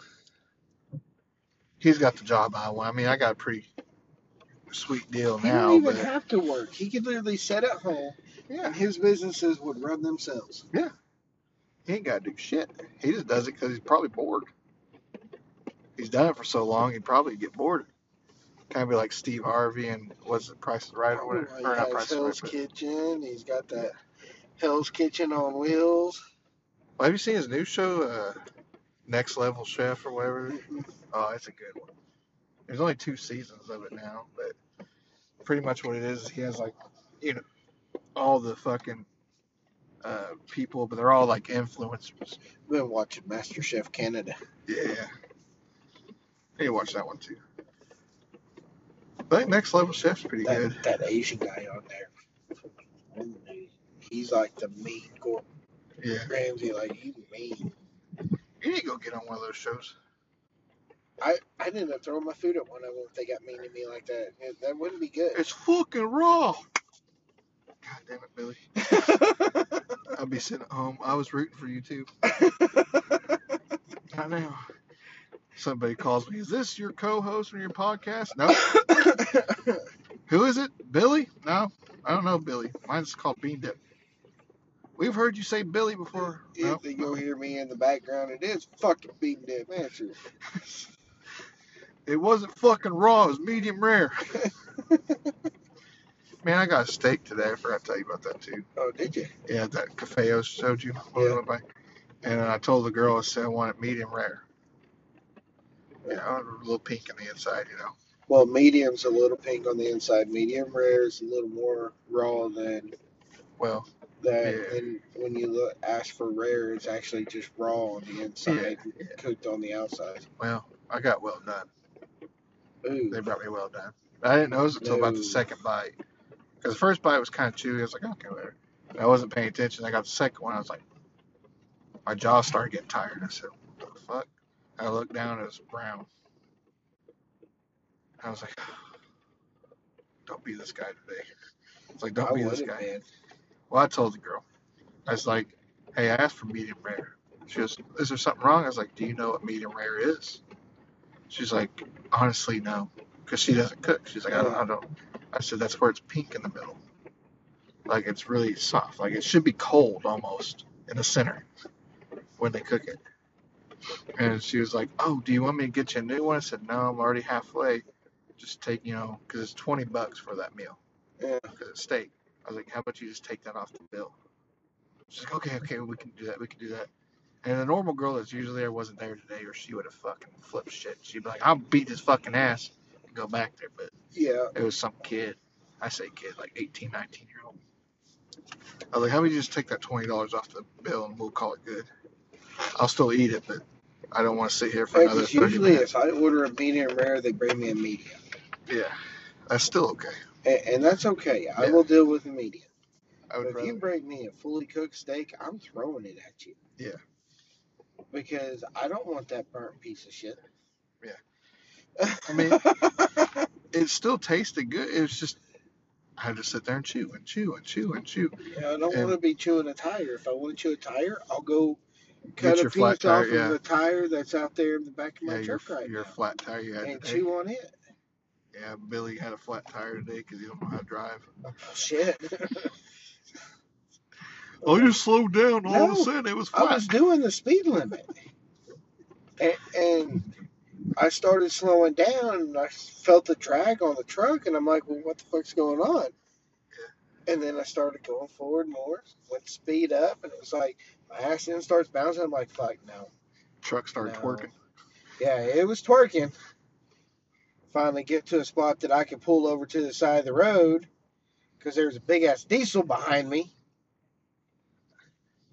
He's got the job I want. I mean, I got a pretty sweet deal He now, don't even but have to work. He could literally sit at home yeah, and his businesses would run themselves. Yeah. He ain't got to do shit. He just does it because he's probably bored. He's done it for so long, he'd probably get bored. Kind of be like Steve Harvey and what's the Price is Right or whatever. He Or not has is Right. Hell's Kitchen. He's got that Hell's Kitchen on wheels. well, have you seen his new show, uh, Next Level Chef or whatever? Oh, it's a good one. There's only two seasons of it now, but pretty much what it is, he has like, you know, all the fucking uh, people, but they're all like influencers. i Been watching Master Chef Canada. Yeah. Hey, watch that one too. I think Next Level Chef's pretty good. That, that Asian guy on there. He's like the mean Gordon Yeah. Ramsay. Like he's mean. You need to go get on one of those shows. I I ended up throwing my food at one of them if they got mean to me like that. It- that wouldn't be good. It's fucking raw. God damn it, Billy. I'll be sitting at home. I was rooting for you too. I know. Somebody calls me. Is this your co-host on your podcast? No. Who is it? Billy? No, I don't know Billy. Mine's called Bean Dip. We've heard you say Billy before. If go hear me in the background, it is fucking Bean Dip. answer. It wasn't fucking raw. It was medium rare. Man, I got a steak today. I forgot to tell you about that too. Oh, did you? Yeah, that cafe I showed you. Yeah. by. And I told the girl I said I want it medium rare. Know, a little pink on the inside, you know. Well, medium's a little pink on the inside. Medium rare is a little more raw than Well, that. Yeah. And when you look ask for rare, it's actually just raw on the inside, yeah. cooked on the outside. well, I got well done. Ooh, They brought me well done. I didn't notice until about the second bite. Because the first bite was kind of chewy. I was like, okay, whatever. And I wasn't paying attention. I got the second one. I was like, my jaw started getting tired. I said, what the fuck? I looked down. And it was brown. I was like, don't be this guy today. It's like, don't I be this guy. been. Well, I told the girl. I was like, hey, I asked for medium rare. She goes, is there something wrong? I was like, do you know what medium rare is? She's like, honestly, no. Because she doesn't cook. She's like, I don't, I don't. I said, that's where it's pink in the middle. Like, it's really soft. Like, it should be cold almost in the center when they cook it. And she was like, oh, do you want me to get you a new one? I said, no, I'm already halfway. Just take, you know, because it's 20 bucks for that meal Yeah. because it's steak. I was like, how about you just take that off the bill? She's like, okay, okay, we can do that. We can do that. And the normal girl that's usually there wasn't there today, or she would have fucking flipped shit. She'd be like, I'll beat this fucking ass and go back there. But Yeah. it was some kid. I say kid, like 18, 19 year old. I was like, how about you just take that $20 off the bill and we'll call it good? I'll still eat it, but I don't want to sit here for Yeah, another 'cause 30 usually minutes. if I order a medium rare, they bring me a medium, Yeah, that's still okay. and, and that's okay. I Yeah. will deal with a medium. I would But if you bring me a fully cooked steak, I'm throwing it at you. Yeah. Because I don't want that burnt piece of shit. Yeah. I mean, it still tasted good. It was just I had to sit there and chew and chew and chew and chew. Yeah, I don't And- want to be chewing a tire. If I want to chew a tire, I'll go cut a your piece flat tire, off yeah. of the tire that's out there in the back of my Yeah, your, truck right your now flat tire you had and chew on it. Yeah, Billy had a flat tire today because he don't know how to drive. Oh, shit. Oh, you slowed down. All of a sudden, it was I was doing the speed limit, and, and I started slowing down, and I felt the drag on the truck, and I'm like, "Well, what the fuck's going on?" And then I started going forward more, went speed up, and it was like my accident starts bouncing. I'm like, "Fuck no!" Truck started No. twerking. Yeah, it was twerking. Finally, get to a spot that I could pull over to the side of the road because there was a big ass diesel behind me.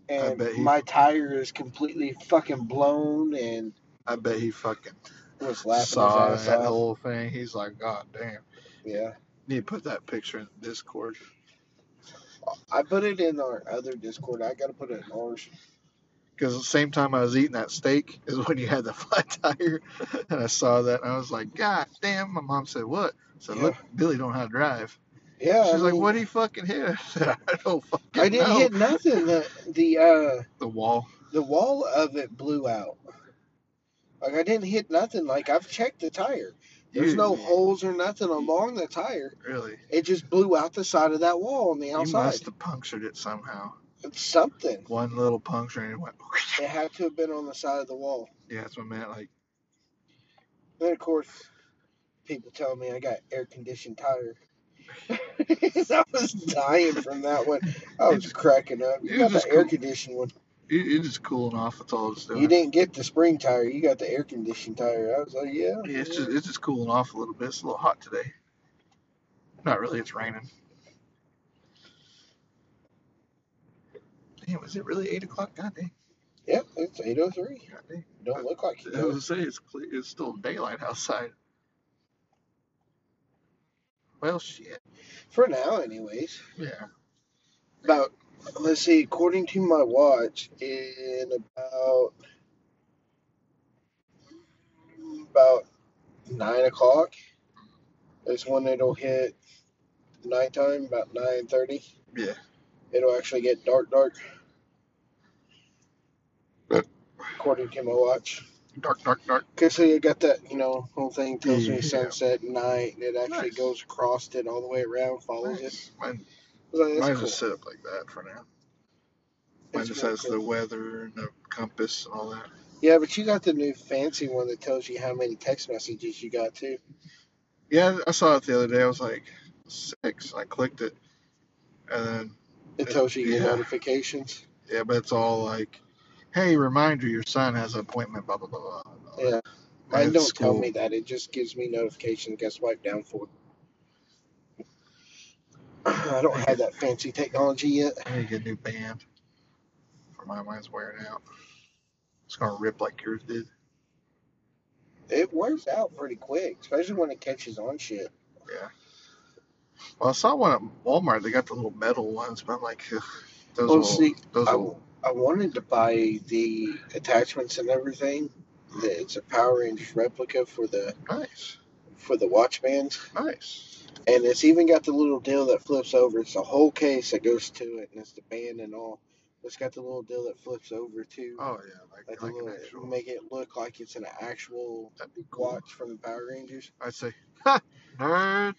And he- my tire is completely fucking blown and I bet he fucking was laughing saw his ass that off. whole thing. He's like, God damn. Yeah. Need to put that picture in Discord. I put it in our other Discord. I got to put it in ours. Because the same time I was eating that steak is when you had the flat tire. And I saw that and I was like, God damn. My mom said, What? So said, Look, Billy don't know how to drive. Yeah. She's I like, mean, What did he fucking hit? I said, I don't fucking I didn't know. hit nothing. The, the, uh, the wall. the wall of it blew out. Like I didn't hit nothing. Like I've checked the tire. There's You- no holes or nothing along the tire. Really? It just blew out the side of that wall on the outside. You must have punctured it somehow. It's something. One little puncture and it went. It had to have been on the side of the wall. Yeah, that's what I meant. Like, Then of course, people tell me I got air conditioned tire. I was dying from that one. I was cracking up. You It got the cool. air conditioned one. it, it's just cooling off. That's all it's doing. You didn't get the spring tire. You got the air conditioned tire. I was like, yeah. Yeah, it's just it's just cooling off a little bit. It's a little hot today. Not really. It's raining. Damn, is it really eight o'clock? God dang. Yep, it's 803. God dang. Don't look like it. I was gonna say it's it's still daylight outside. Well, shit. For now, anyways. Yeah. About, let's see, according to my watch, in about, about 9 o'clock is when it'll hit nighttime, about 9.30. Yeah. It'll actually get dark, dark. According to my watch. Dark, dark, dark. Because so you got that, you know, whole thing tells Yeah. me sunset and night, and it actually Nice. goes across it all the way around, follows it. Nice. Mine, I was like, mine cool. just set up like that for now. Mine It's just really has cool. the weather and the compass and all that. Yeah, but you got the new fancy one that tells you how many text messages you got too. Yeah, I saw it the other day. I was like, six. I clicked it. And then, It tells you your Yeah. notifications. yeah, but it's all like, hey, reminder, your son has an appointment, blah, blah, blah, blah. Yeah. Mine don't tell me that. It just gives me notifications. Get swipe down for. I don't have that fancy technology yet. I need to get a new band. For my mine's wearing out. It's going to rip like yours did. It wears out pretty quick, especially when it catches on shit. Yeah. Well, I saw one at Walmart. They got the little metal ones, but I'm like, those Well, will, see, those I, will, I wanted to buy the attachments and everything. The- It's a Power Rangers replica for the nice, for the watch bands. nice. And it's even got the little deal that flips over. It's a whole case that goes to it, and it's the band and all. It's got the little deal that flips over too. Oh yeah, like, like, like, the an little, actual. make it look like it's an actual That'd be cool. watch from the Power Rangers. I'd say, ha, nerd.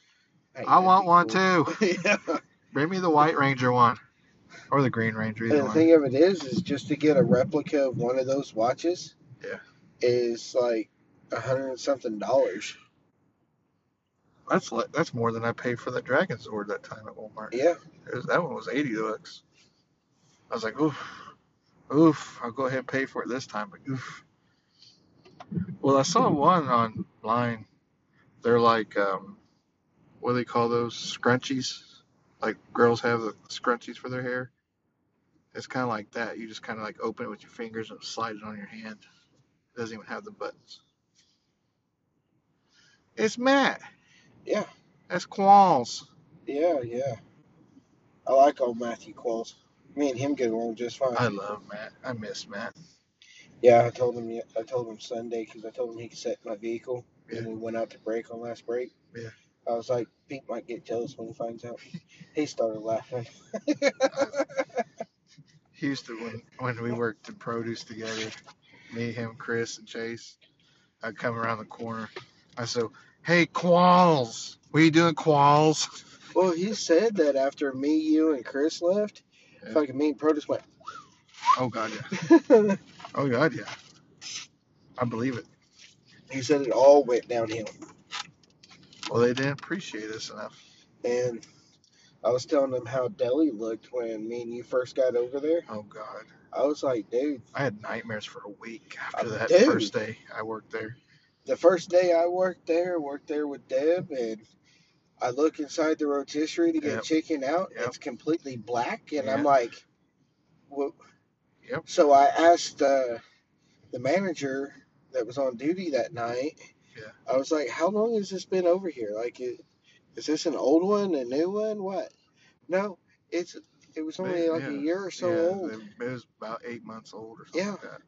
Hey, I that'd want be one cool. too. yeah. Bring me the White Ranger one, or the Green Ranger. And the one. thing of it is, is just to get a replica of one of those watches. Yeah. Is like a hundred and something dollars. That's le- that's more than I paid for that Dragon Sword that time at Walmart. Yeah. Was, that one was eighty bucks. I was like, oof, oof. I'll go ahead and pay for it this time, but oof. Well, I saw one online. They're like, um, what do they call those scrunchies? Like girls have the scrunchies for their hair. It's kind of like that. You just kind of like open it with your fingers and slide it on your hand. It doesn't even have the buttons. It's Matt. Yeah. That's Qualls. Yeah, yeah. I like old Matthew Qualls. Me and him get along just fine. I love Matt. I miss Matt. Yeah, I told him. I told him Sunday because I told him he could set my vehicle, Yeah. and we went out to break on last break. Yeah. I was like, Pete might get jealous when he finds out. he started laughing. Houston when when we worked in produce together, me, him, Chris, and Chase. I'd come around the corner. I said, "Hey, Qualls, what are you doing, Qualls?" well, he said that after me, you, and Chris left, Yeah. fucking me and Produce went. Oh God, yeah. Oh God, yeah. I believe it. he said it all went downhill. Well, they didn't appreciate us enough. And I was telling them how Deli looked when me and you first got over there. Oh God, I was like, dude, I had nightmares for a week after that dude. first day I worked there. the first day I worked there, worked there with Deb, and I look inside the rotisserie to get Yep. chicken out. Yep. It's completely black, and I'm like, well, Yep. So I asked uh, the manager that was on duty that night. Yeah. I was like, how long has this been over here? Like, it, is this an old one, a new one? What? No, it's it was only like yeah. a year or so yeah, old. It, it was about eight months old or something Yeah. like that.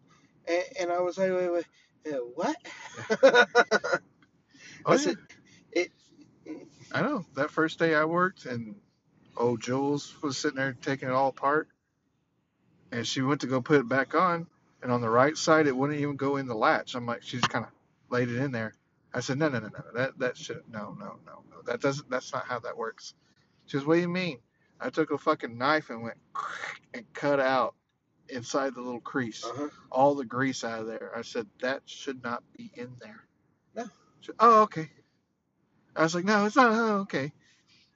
And, and I was like, wait, wait, uh, what? Oh, I yeah. said, it. I know. That first day I worked, and old Jules was sitting there taking it all apart, and she went to go put it back on, and on the right side it wouldn't even go in the latch. I'm like, she's kind of laid it in there. I said, no, no, no, no, that that should no, no, no, no, that doesn't. That's not how that works. She goes, what do you mean? I took a fucking knife and went and cut out inside the little crease Uh-huh. all the grease out of there. I said that should not be in there. No. She, oh, okay. I was like, no, it's not. Oh, okay.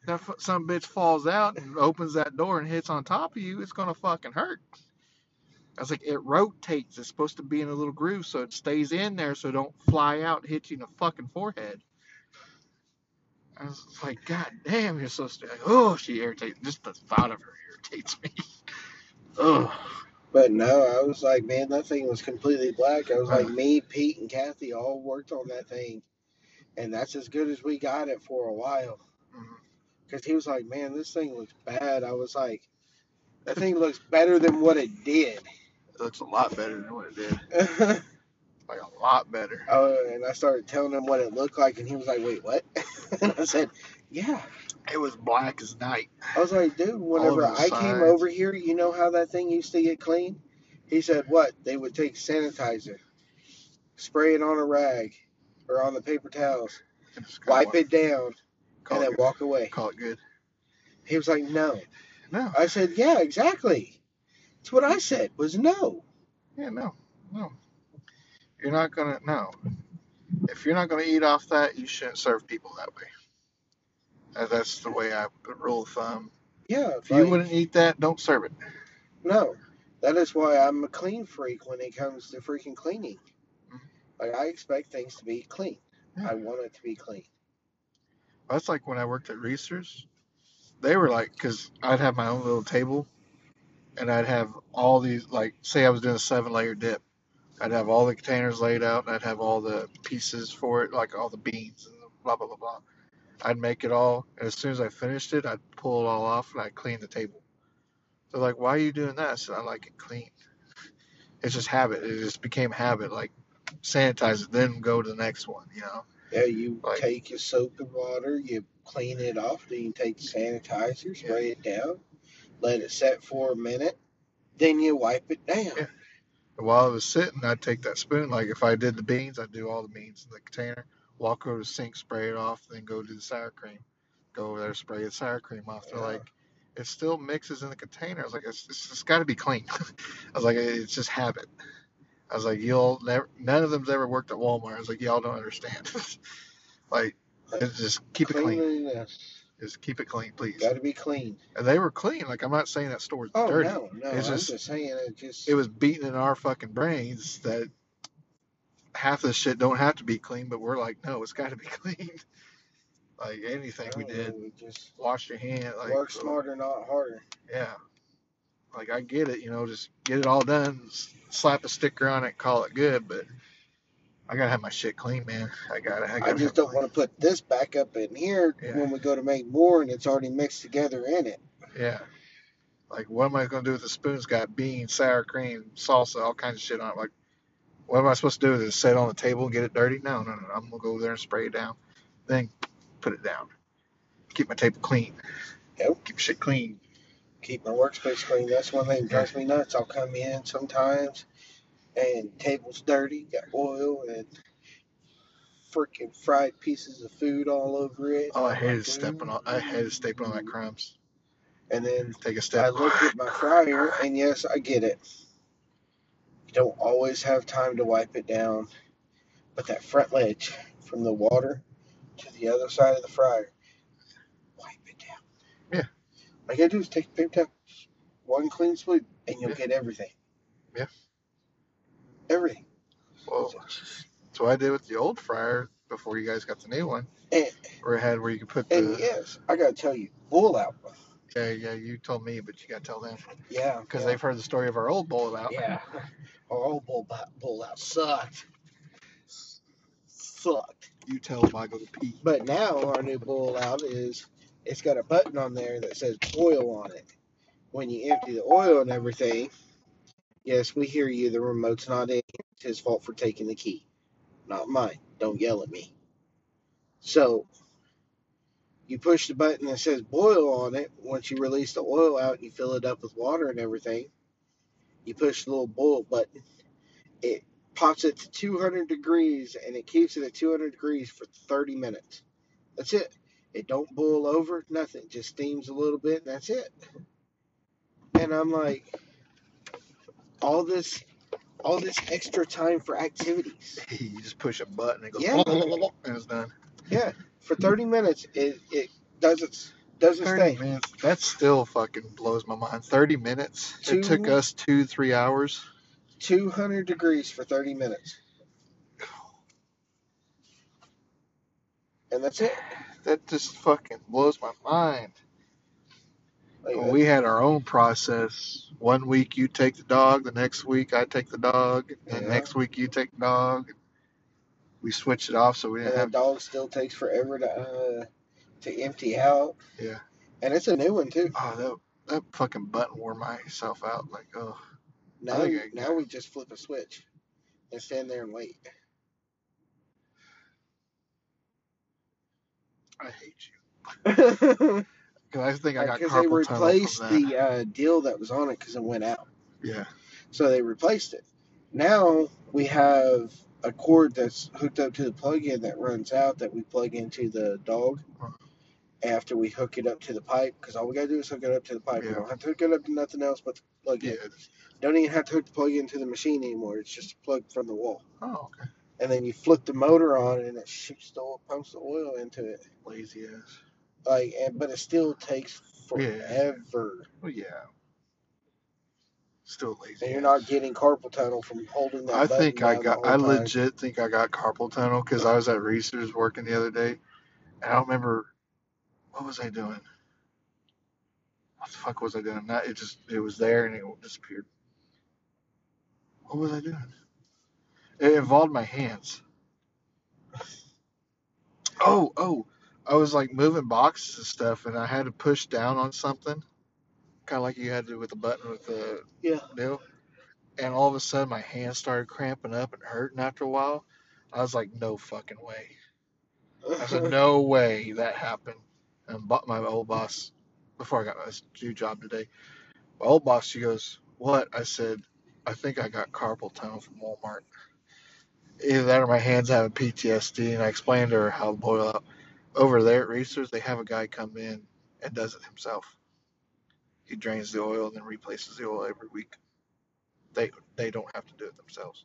That some bitch falls out and opens that door and hits on top of you. It's gonna fucking hurt. I was like, it rotates. It's supposed to be in a little groove so it stays in there so it don't fly out and hit you in the fucking forehead. I was like, God damn, you're so stupid. Oh, she irritates. Just the thought of her irritates me. Ugh. But no, I was like, man, that thing was completely black. I was like, uh-huh. me, Pete, and Kathy all worked on that thing, and that's as good as we got it for a while. Mm-hmm. Because he was like, man, this thing looks bad. I was like, that thing looks better than what it did. Looks a lot better than what it did. Like a lot better. Oh, and I started telling him what it looked like, and he was like, wait, what? and I said, yeah. It was black as night. I was like, dude, whenever All of the I came over here, you know how that thing used to get clean? He said, what? They would take sanitizer, spray it on a rag or on the paper towels, And just kinda wipe it down, Call and it then good. walk away. Call it good. He was like, no. No. I said, yeah, exactly. That's what I said was no. Yeah, no. No. You're not gonna no. If you're not gonna eat off that, you shouldn't serve people that way. That's the way I rule of thumb. Yeah, If you wouldn't eat that, don't serve it. no. That is why I'm a clean freak when it comes to freaking cleaning. Mhm. Like, I expect things to be clean. Yeah. I want it to be clean. That's like when I worked at Reese's. They were like, because I'd have my own little table, and I'd have all these, like, say I was doing a seven layer dip. I'd have all the containers laid out, and I'd have all the pieces for it, like all the beans and blah, blah, blah, blah. I'd make it all, and as soon as I finished it, I'd pull it all off and I'd clean the table. They're like, why are you doing that? I said, I like it clean. It's just habit. It just became habit. Like, sanitize it, then go to the next one, you know? Yeah, you Like- take your soap and water, you clean it off, then you take the sanitizer, spray it down, let it set for a minute, then you wipe it down. Yeah. While I was sitting, I'd take that spoon. Like if I did the beans, I'd do all the beans in the container, walk over to the sink, spray it off, then go do the sour cream. Go over there, spray the sour cream off. They're Yeah. like, it still mixes in the container. I was like, it's, it's, it's got to be clean. I was like, it's just habit. I was like, you'll never, none of them's ever worked at Walmart. I was like, y'all don't understand. like, just keep it clean. Just keep it clean, please. Got to be clean. And they were clean. Like, I'm not saying that store's Oh, dirty. no, no. It's I'm just- just saying it just. it was beaten in our fucking brains that half this shit don't have to be clean, but we're like, no, it's got to be clean. like anything we oh, did, know, we just wash your hand. Like work smarter, not harder. Yeah. Like I get it, you know, just get it all done, slap a sticker on it, call it good. But I gotta have my shit clean, man. I gotta. I, I, gotta just don't want to put this back up in here Yeah. when we go to make more and it's already mixed together in it. Yeah. Like, what am I gonna do with the spoons? Got beans, sour cream, salsa, all kinds of shit on it. Like, what am I supposed to do? It set on the table and get it dirty? No, no, no. I'm gonna go there and spray it down, then put it down. Keep my table clean. Yep. Keep shit clean. Keep my workspace clean. That's one thing that drives me nuts. I'll come in sometimes and table's dirty, got oil and freaking fried pieces of food all over it. Oh, I hated like, stepping on. I hated stepping on that crumbs. And then Take a step. look at my fryer, and yes, I get it. You don't always have time to wipe it down, but that front ledge from the water to the other side of the fryer, wipe it down. Yeah. All you gotta do is take a paper towel, one clean sweep, and you'll Yeah. get everything. Yeah. Everything. Whoa. That's what I did with the old fryer before you guys got the new one, And, where it had where you could put the. and yes, I gotta tell you, boil out. Yeah, yeah. You told me, but you gotta tell them Yeah. because yeah. they've heard the story of our old boil out. Yeah. Our old boil, boil out sucked. Sucked. You tell go to pee. But now our new boil out is it's got a button on there that says oil on it. When you empty the oil and everything, yes, we hear you. The remote's not in. It's his fault for taking the key, not mine. Don't yell at me. So you push the button that says boil on it. Once you release the oil out you fill it up with water and everything, you push the little boil button. It pops it to 200 degrees and it keeps it at 200 degrees for 30 minutes. That's it. It don't boil over, nothing. Just steams a little bit, and that's it. And I'm like, all this, all this extra time for activities. you just push a button and it goes Yeah. and it's done. Yeah, for 30 minutes, it it does its does its 30 thing. minutes. That still fucking blows my mind. 30 minutes. Two- It took us two, three hours. 200 degrees for 30 minutes, and that's it. That just fucking blows my mind. Like, Well, we had our own process. One week you take the dog, the next week I take the dog, and Yeah. next week you take the dog. We switched it off so we and didn't that have. dog still takes forever to uh, to empty out. Yeah. and it's a new one too. Oh, that that fucking button wore myself out. Like, oh, Now, I- now we just flip a switch and stand there and wait. I hate you. Because I think I got Because they replaced the uh, deal that was on it because it went out. Yeah. So they replaced it. Now we have a cord that's hooked up to the plug-in that runs out that we plug into the dog Huh. after we hook it up to the pipe. Because all we gotta do is hook it up to the pipe. We Yeah. don't have to hook it up to nothing else but the plug-in. Yeah. Don't even have to hook the plug-in to the machine anymore. It's just a plug from the wall. Oh, okay. And then you flip the motor on and it shoots the oil, pumps the oil into it. Lazy ass. Like, and, but it still takes Yeah. forever. Well, yeah. Still lazy. And you're not getting carpal tunnel from holding that. I think I got. I time. legit think I got carpal tunnel because I was at Reese's working the other day, and I don't remember what was I doing. What the fuck was I doing? Not it just it was there and it disappeared. What was I doing? It involved my hands. Oh, oh, I was like moving boxes and stuff, and I had to push down on something, kind of like you had to with the button with the Yeah. deal. And all of a sudden, my hands started cramping up and hurting after a while. I was like, no fucking way. I said, no way that happened. And my old boss, before I got my new job today, my old boss, she goes, what? I said, I think I got carpal tunnel from Walmart. Either that or my hands having PTSD. And I explained to her how to boil out. Over there at Racers, they have a guy come in and does it himself. He drains the oil and then replaces the oil every week. They they don't have to do it themselves.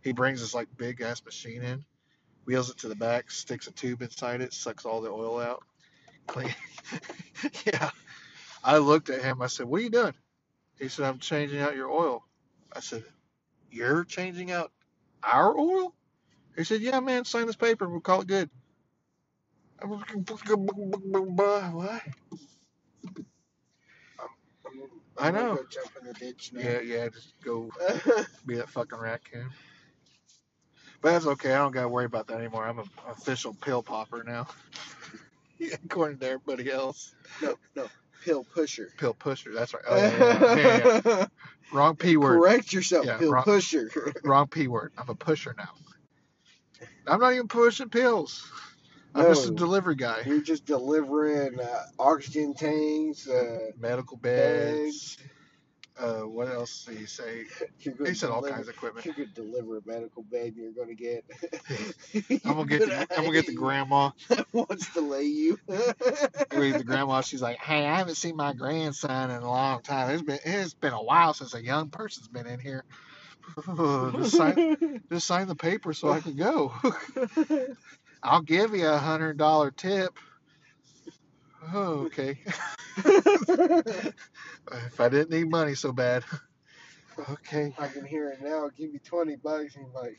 He brings this like big ass machine in, wheels it to the back, sticks a tube inside it, sucks all the oil out. Clean. yeah. I looked at him. I said, "What are you doing?" He said, "I'm changing out your oil." I said, "You're changing out our oil?" He said, "Yeah, man. Sign this paper. We'll call it good." I was like, What? I know. Go jump in the ditch now. Yeah, yeah. Just go be that fucking raccoon. But that's okay. I don't got to worry about that anymore. I'm an official pill popper now. According to everybody else. No, no, pill pusher. Pill pusher. That's right. Oh, yeah, yeah, yeah. Wrong P word. Correct yourself, pill wrong- pusher. Wrong P word. I'm a pusher now. I'm not even pushing pills. I'm No. just a delivery guy. You're just delivering uh, oxygen tanks. Uh, Medical beds. Uh, what else did he say? He said all deliver- kinds of equipment. You could deliver a medical bed, and you're gonna get. I'm gonna get the, I'm gonna get the grandma. wants to lay you. The grandma. She's like, "Hey, I haven't seen my grandson in a long time. It's been it's been a while since a young person's been in here. just sign just sign the paper so I can go. I'll give you a hundred dollar tip. Oh, okay. if I didn't need money so bad. Okay. I can hear it now. Give me twenty bucks, and like.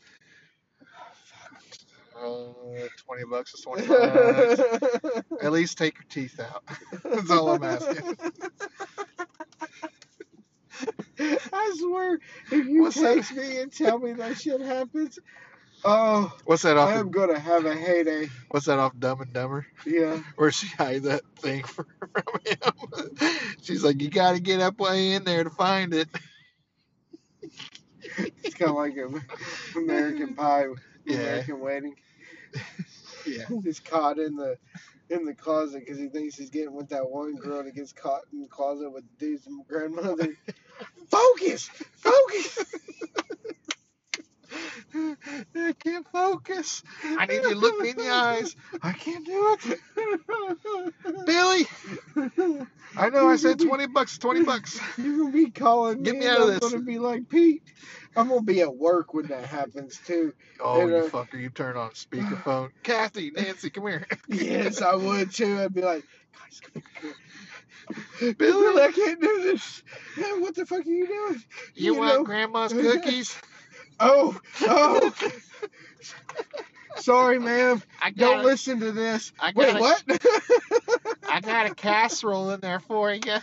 Uh, twenty bucks is twenty bucks. At least take your teeth out. That's all I'm asking. I swear, if you What's that? text me and tell me that shit happens, oh, What's that off? I off? am gonna have a heyday. What's that off Dumb and Dumber? Yeah. Where she hide that thing from him? She's like, you got to get up way in there to find it. It's kind of like a American Pie, Yeah. American Wedding. Yeah. He's caught in the in the closet because he thinks he's getting with that one girl that gets caught in the closet with the dude's grandmother. Focus, focus. I can't focus. I need you to look me in the eyes. I can't do it. Billy, I know I said 20 bucks, 20 bucks. You're gonna be calling Get me. me out of I'm gonna be like Pete. I'm gonna be at work when that happens too. Oh, And, you uh, fucker, you turn on speakerphone. Kathy, Nancy, come here. Yes, I would too. I'd be like, guys, come here, come here. Billy. Billy, I can't do this. Man, what the fuck are you doing? You, You want know- grandma's cookies? Oh, oh. Sorry, ma'am. I Don't a, listen to this. I Wait, got a- what? I got a casserole in there for you.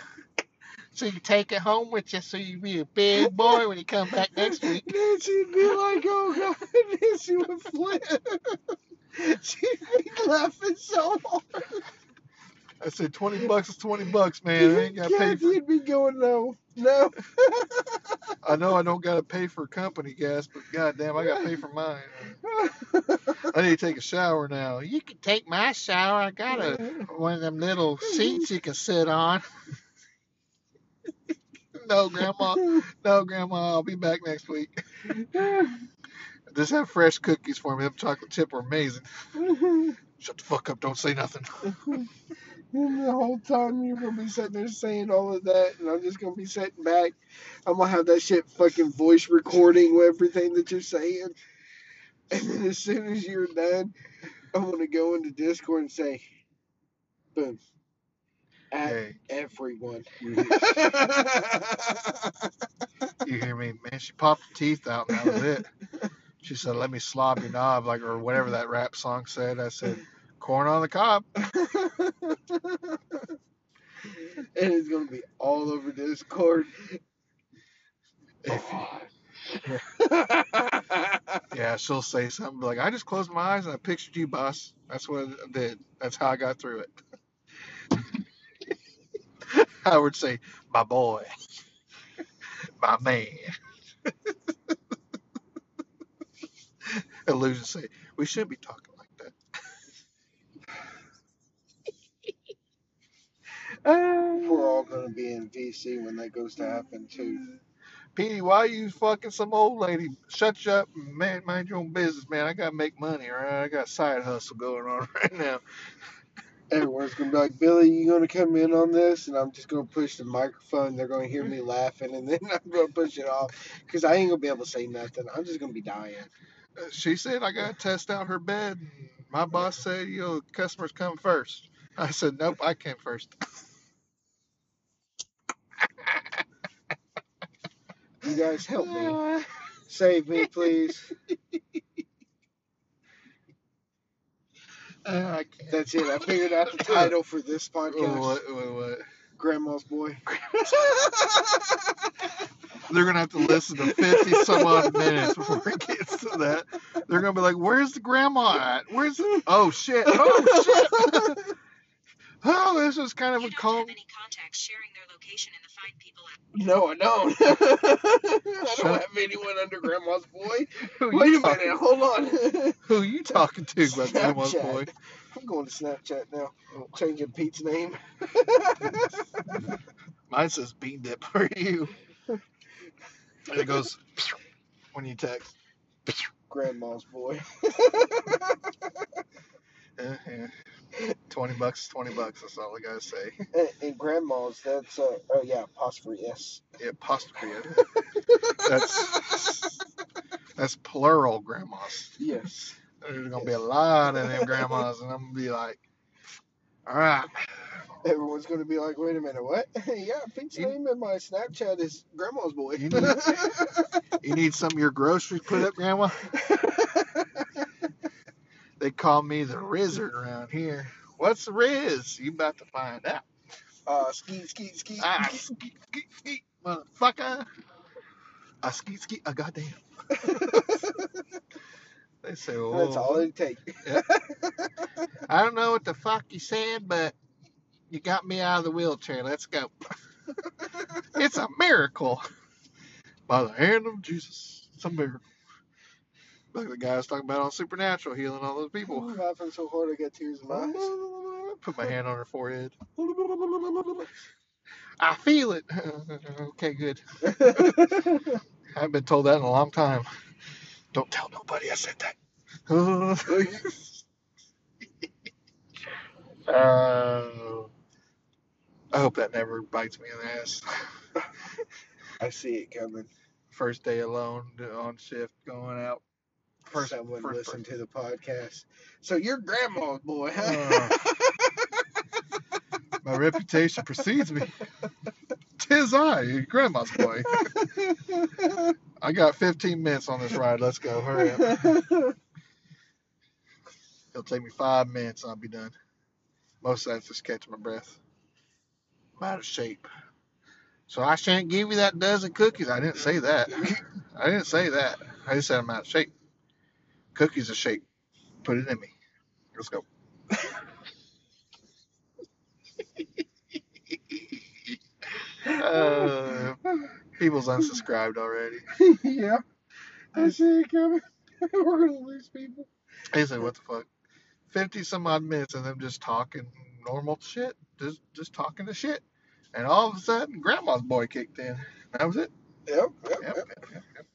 So you take it home with you so you be a big boy when you come back next week. Nancy'd be like, oh god, Nancy would flip. She'd be laughing so hard. I said 20 bucks is 20 bucks, man. I ain't got to pay for Kathy'd be going, no, no. I know I don't got to pay for company gas, but goddamn, I got to pay for mine. I need to take a shower now. You can take my shower. I got a one of them little seats you can sit on. no, grandma. No, grandma. I'll be back next week. Just have fresh cookies for me. Them chocolate chip are amazing. Shut the fuck up. Don't say nothing. And the whole time you're gonna be sitting there saying all of that, and I'm just gonna be sitting back. I'm gonna have that shit fucking voice recording everything that you're saying. And then as soon as you're done, I'm gonna go into Discord and say, boom. At Hey, everyone. you, you hear me? Man, she popped the teeth out and that was it. She said, let me slob your knob, like, or whatever that rap song said. I said, corn on the cob. and it's gonna be all over Discord. If, oh, yeah, she'll say something like, I just closed my eyes and I pictured you, boss. That's what I did. That's how I got through it. I would say, my boy, my man. Illusion say, we shouldn't be talking like that. We're all gonna be in VC when that goes to happen too. Petey, why you fucking some old lady? Shut you up and man, mind your own business, man. I gotta make money, right? I got a side hustle going on right now. Everyone's gonna be like, Billy, you gonna come in on this? And I'm just gonna push the microphone. They're gonna hear me laughing, and then I'm gonna push it off because I ain't gonna be able to say nothing. I'm just gonna be dying. Uh, She said I gotta test out her bed. My boss said, you know, customers come first. I said, nope, I came first. You guys help me, save me, please. Uh, I can't. That's it. I figured out the title for this podcast. What, what, what? Grandma's boy. they're gonna have to listen to fifty some odd minutes before it gets to that. They're gonna be like, "Where's the grandma at? Where's the? Oh shit! Oh shit! oh, this is kind of You a don't calm. have any contacts sharing their location in the Find People app. No, I don't. I don't have anyone under Grandma's boy. Wait a talking? minute, hold on. Who are you talking to, my grandma's boy? I'm going to Snapchat now. I'm changing Pete's name. Mine says bean dip for you. And it goes when you text. Grandma's boy. Eh. Twenty bucks, twenty bucks. That's all I gotta say. And, and grandma's, that's, uh, oh yeah, apostrophe S. Yeah, apostrophe. That's that's plural grandmas. Yes. There's gonna be a lot of them grandmas, and I'm gonna be like, all right, Everyone's going to be like, wait a minute, what? yeah, Pete's You- name in my Snapchat is Grandma's boy. You need- you need some of your groceries put up, grandma. They call me the Rizzard around here. What's the Riz? You about to find out. uh, skeet, skeet, skeet. Ah, skeet, skeet, skeet, motherfucker. I skeet, skeet, a goddamn. They say, oh, That's all it takes. I don't know what the fuck you said, but you got me out of the wheelchair. Let's go. it's a miracle. By the hand of Jesus. It's a miracle. Like the guy I was talking about on Supernatural, healing all those people. I'm laughing so hard I got tears in my eyes. Put my hand on her forehead. I feel it. okay, good. I haven't been told that in a long time. Don't tell nobody I said that. Oh. I hope that never bites me in the ass. I see it coming. First day alone on shift, going out. First, Someone first listen to the podcast. So you're grandma's boy, huh? Oh. My reputation precedes me. Tis I, grandma's boy. I got 15 minutes on this ride. Let's go. Hurry up. It'll take me five minutes and I'll be done. Most of that's just catching my breath. I'm out of shape. So I shan't give you that dozen cookies. I didn't say that. I didn't say that. I just said I'm out of shape. Cookies are shape. Put it in me. Let's go. Uh, people's unsubscribed already. yeah. I see it coming. We're gonna lose people. They say, what the fuck? 50 some odd minutes of them just talking normal shit. Just just talking to shit. And all of a sudden, grandma's boy kicked in. That was it. Yep, yep, Yep, yep. yep, yep, yep.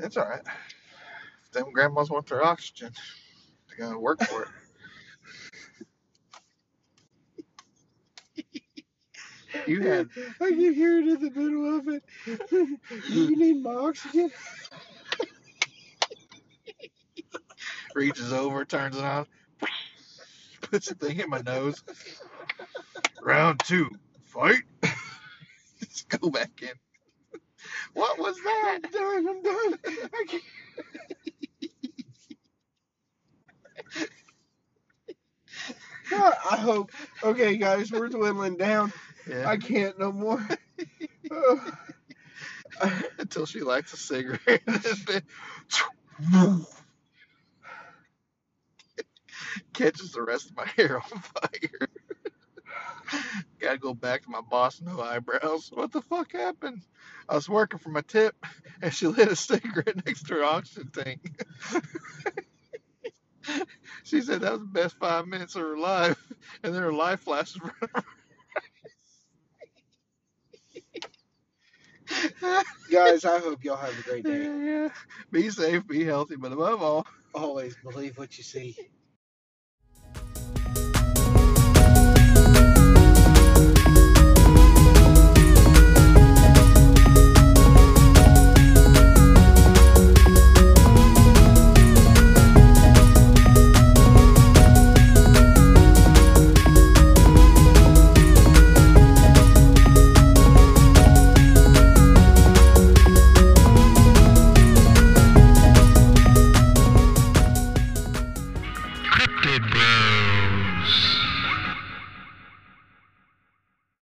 It's all right. If them grandmas want their oxygen, they're going to work for it. You had I can hear it in the middle of it. you need my oxygen? reaches over, turns it on, puts the thing in my nose. Round two, fight. Just go back in. What was that? I'm done, I'm done. I can't. God, I hope. Okay, guys, we're dwindling down. Yeah. I can't no more. Oh. Until she lights a cigarette. Catches the rest of my hair on fire. Gotta go back to my boss, no eyebrows. What the fuck happened? I was working for my tip and she lit a cigarette next to her oxygen tank. she said that was the best five minutes of her life. And then her life flashed in front of her. Guys, I hope y'all have a great day. Yeah. Be safe, be healthy, but above all, Always believe what you see.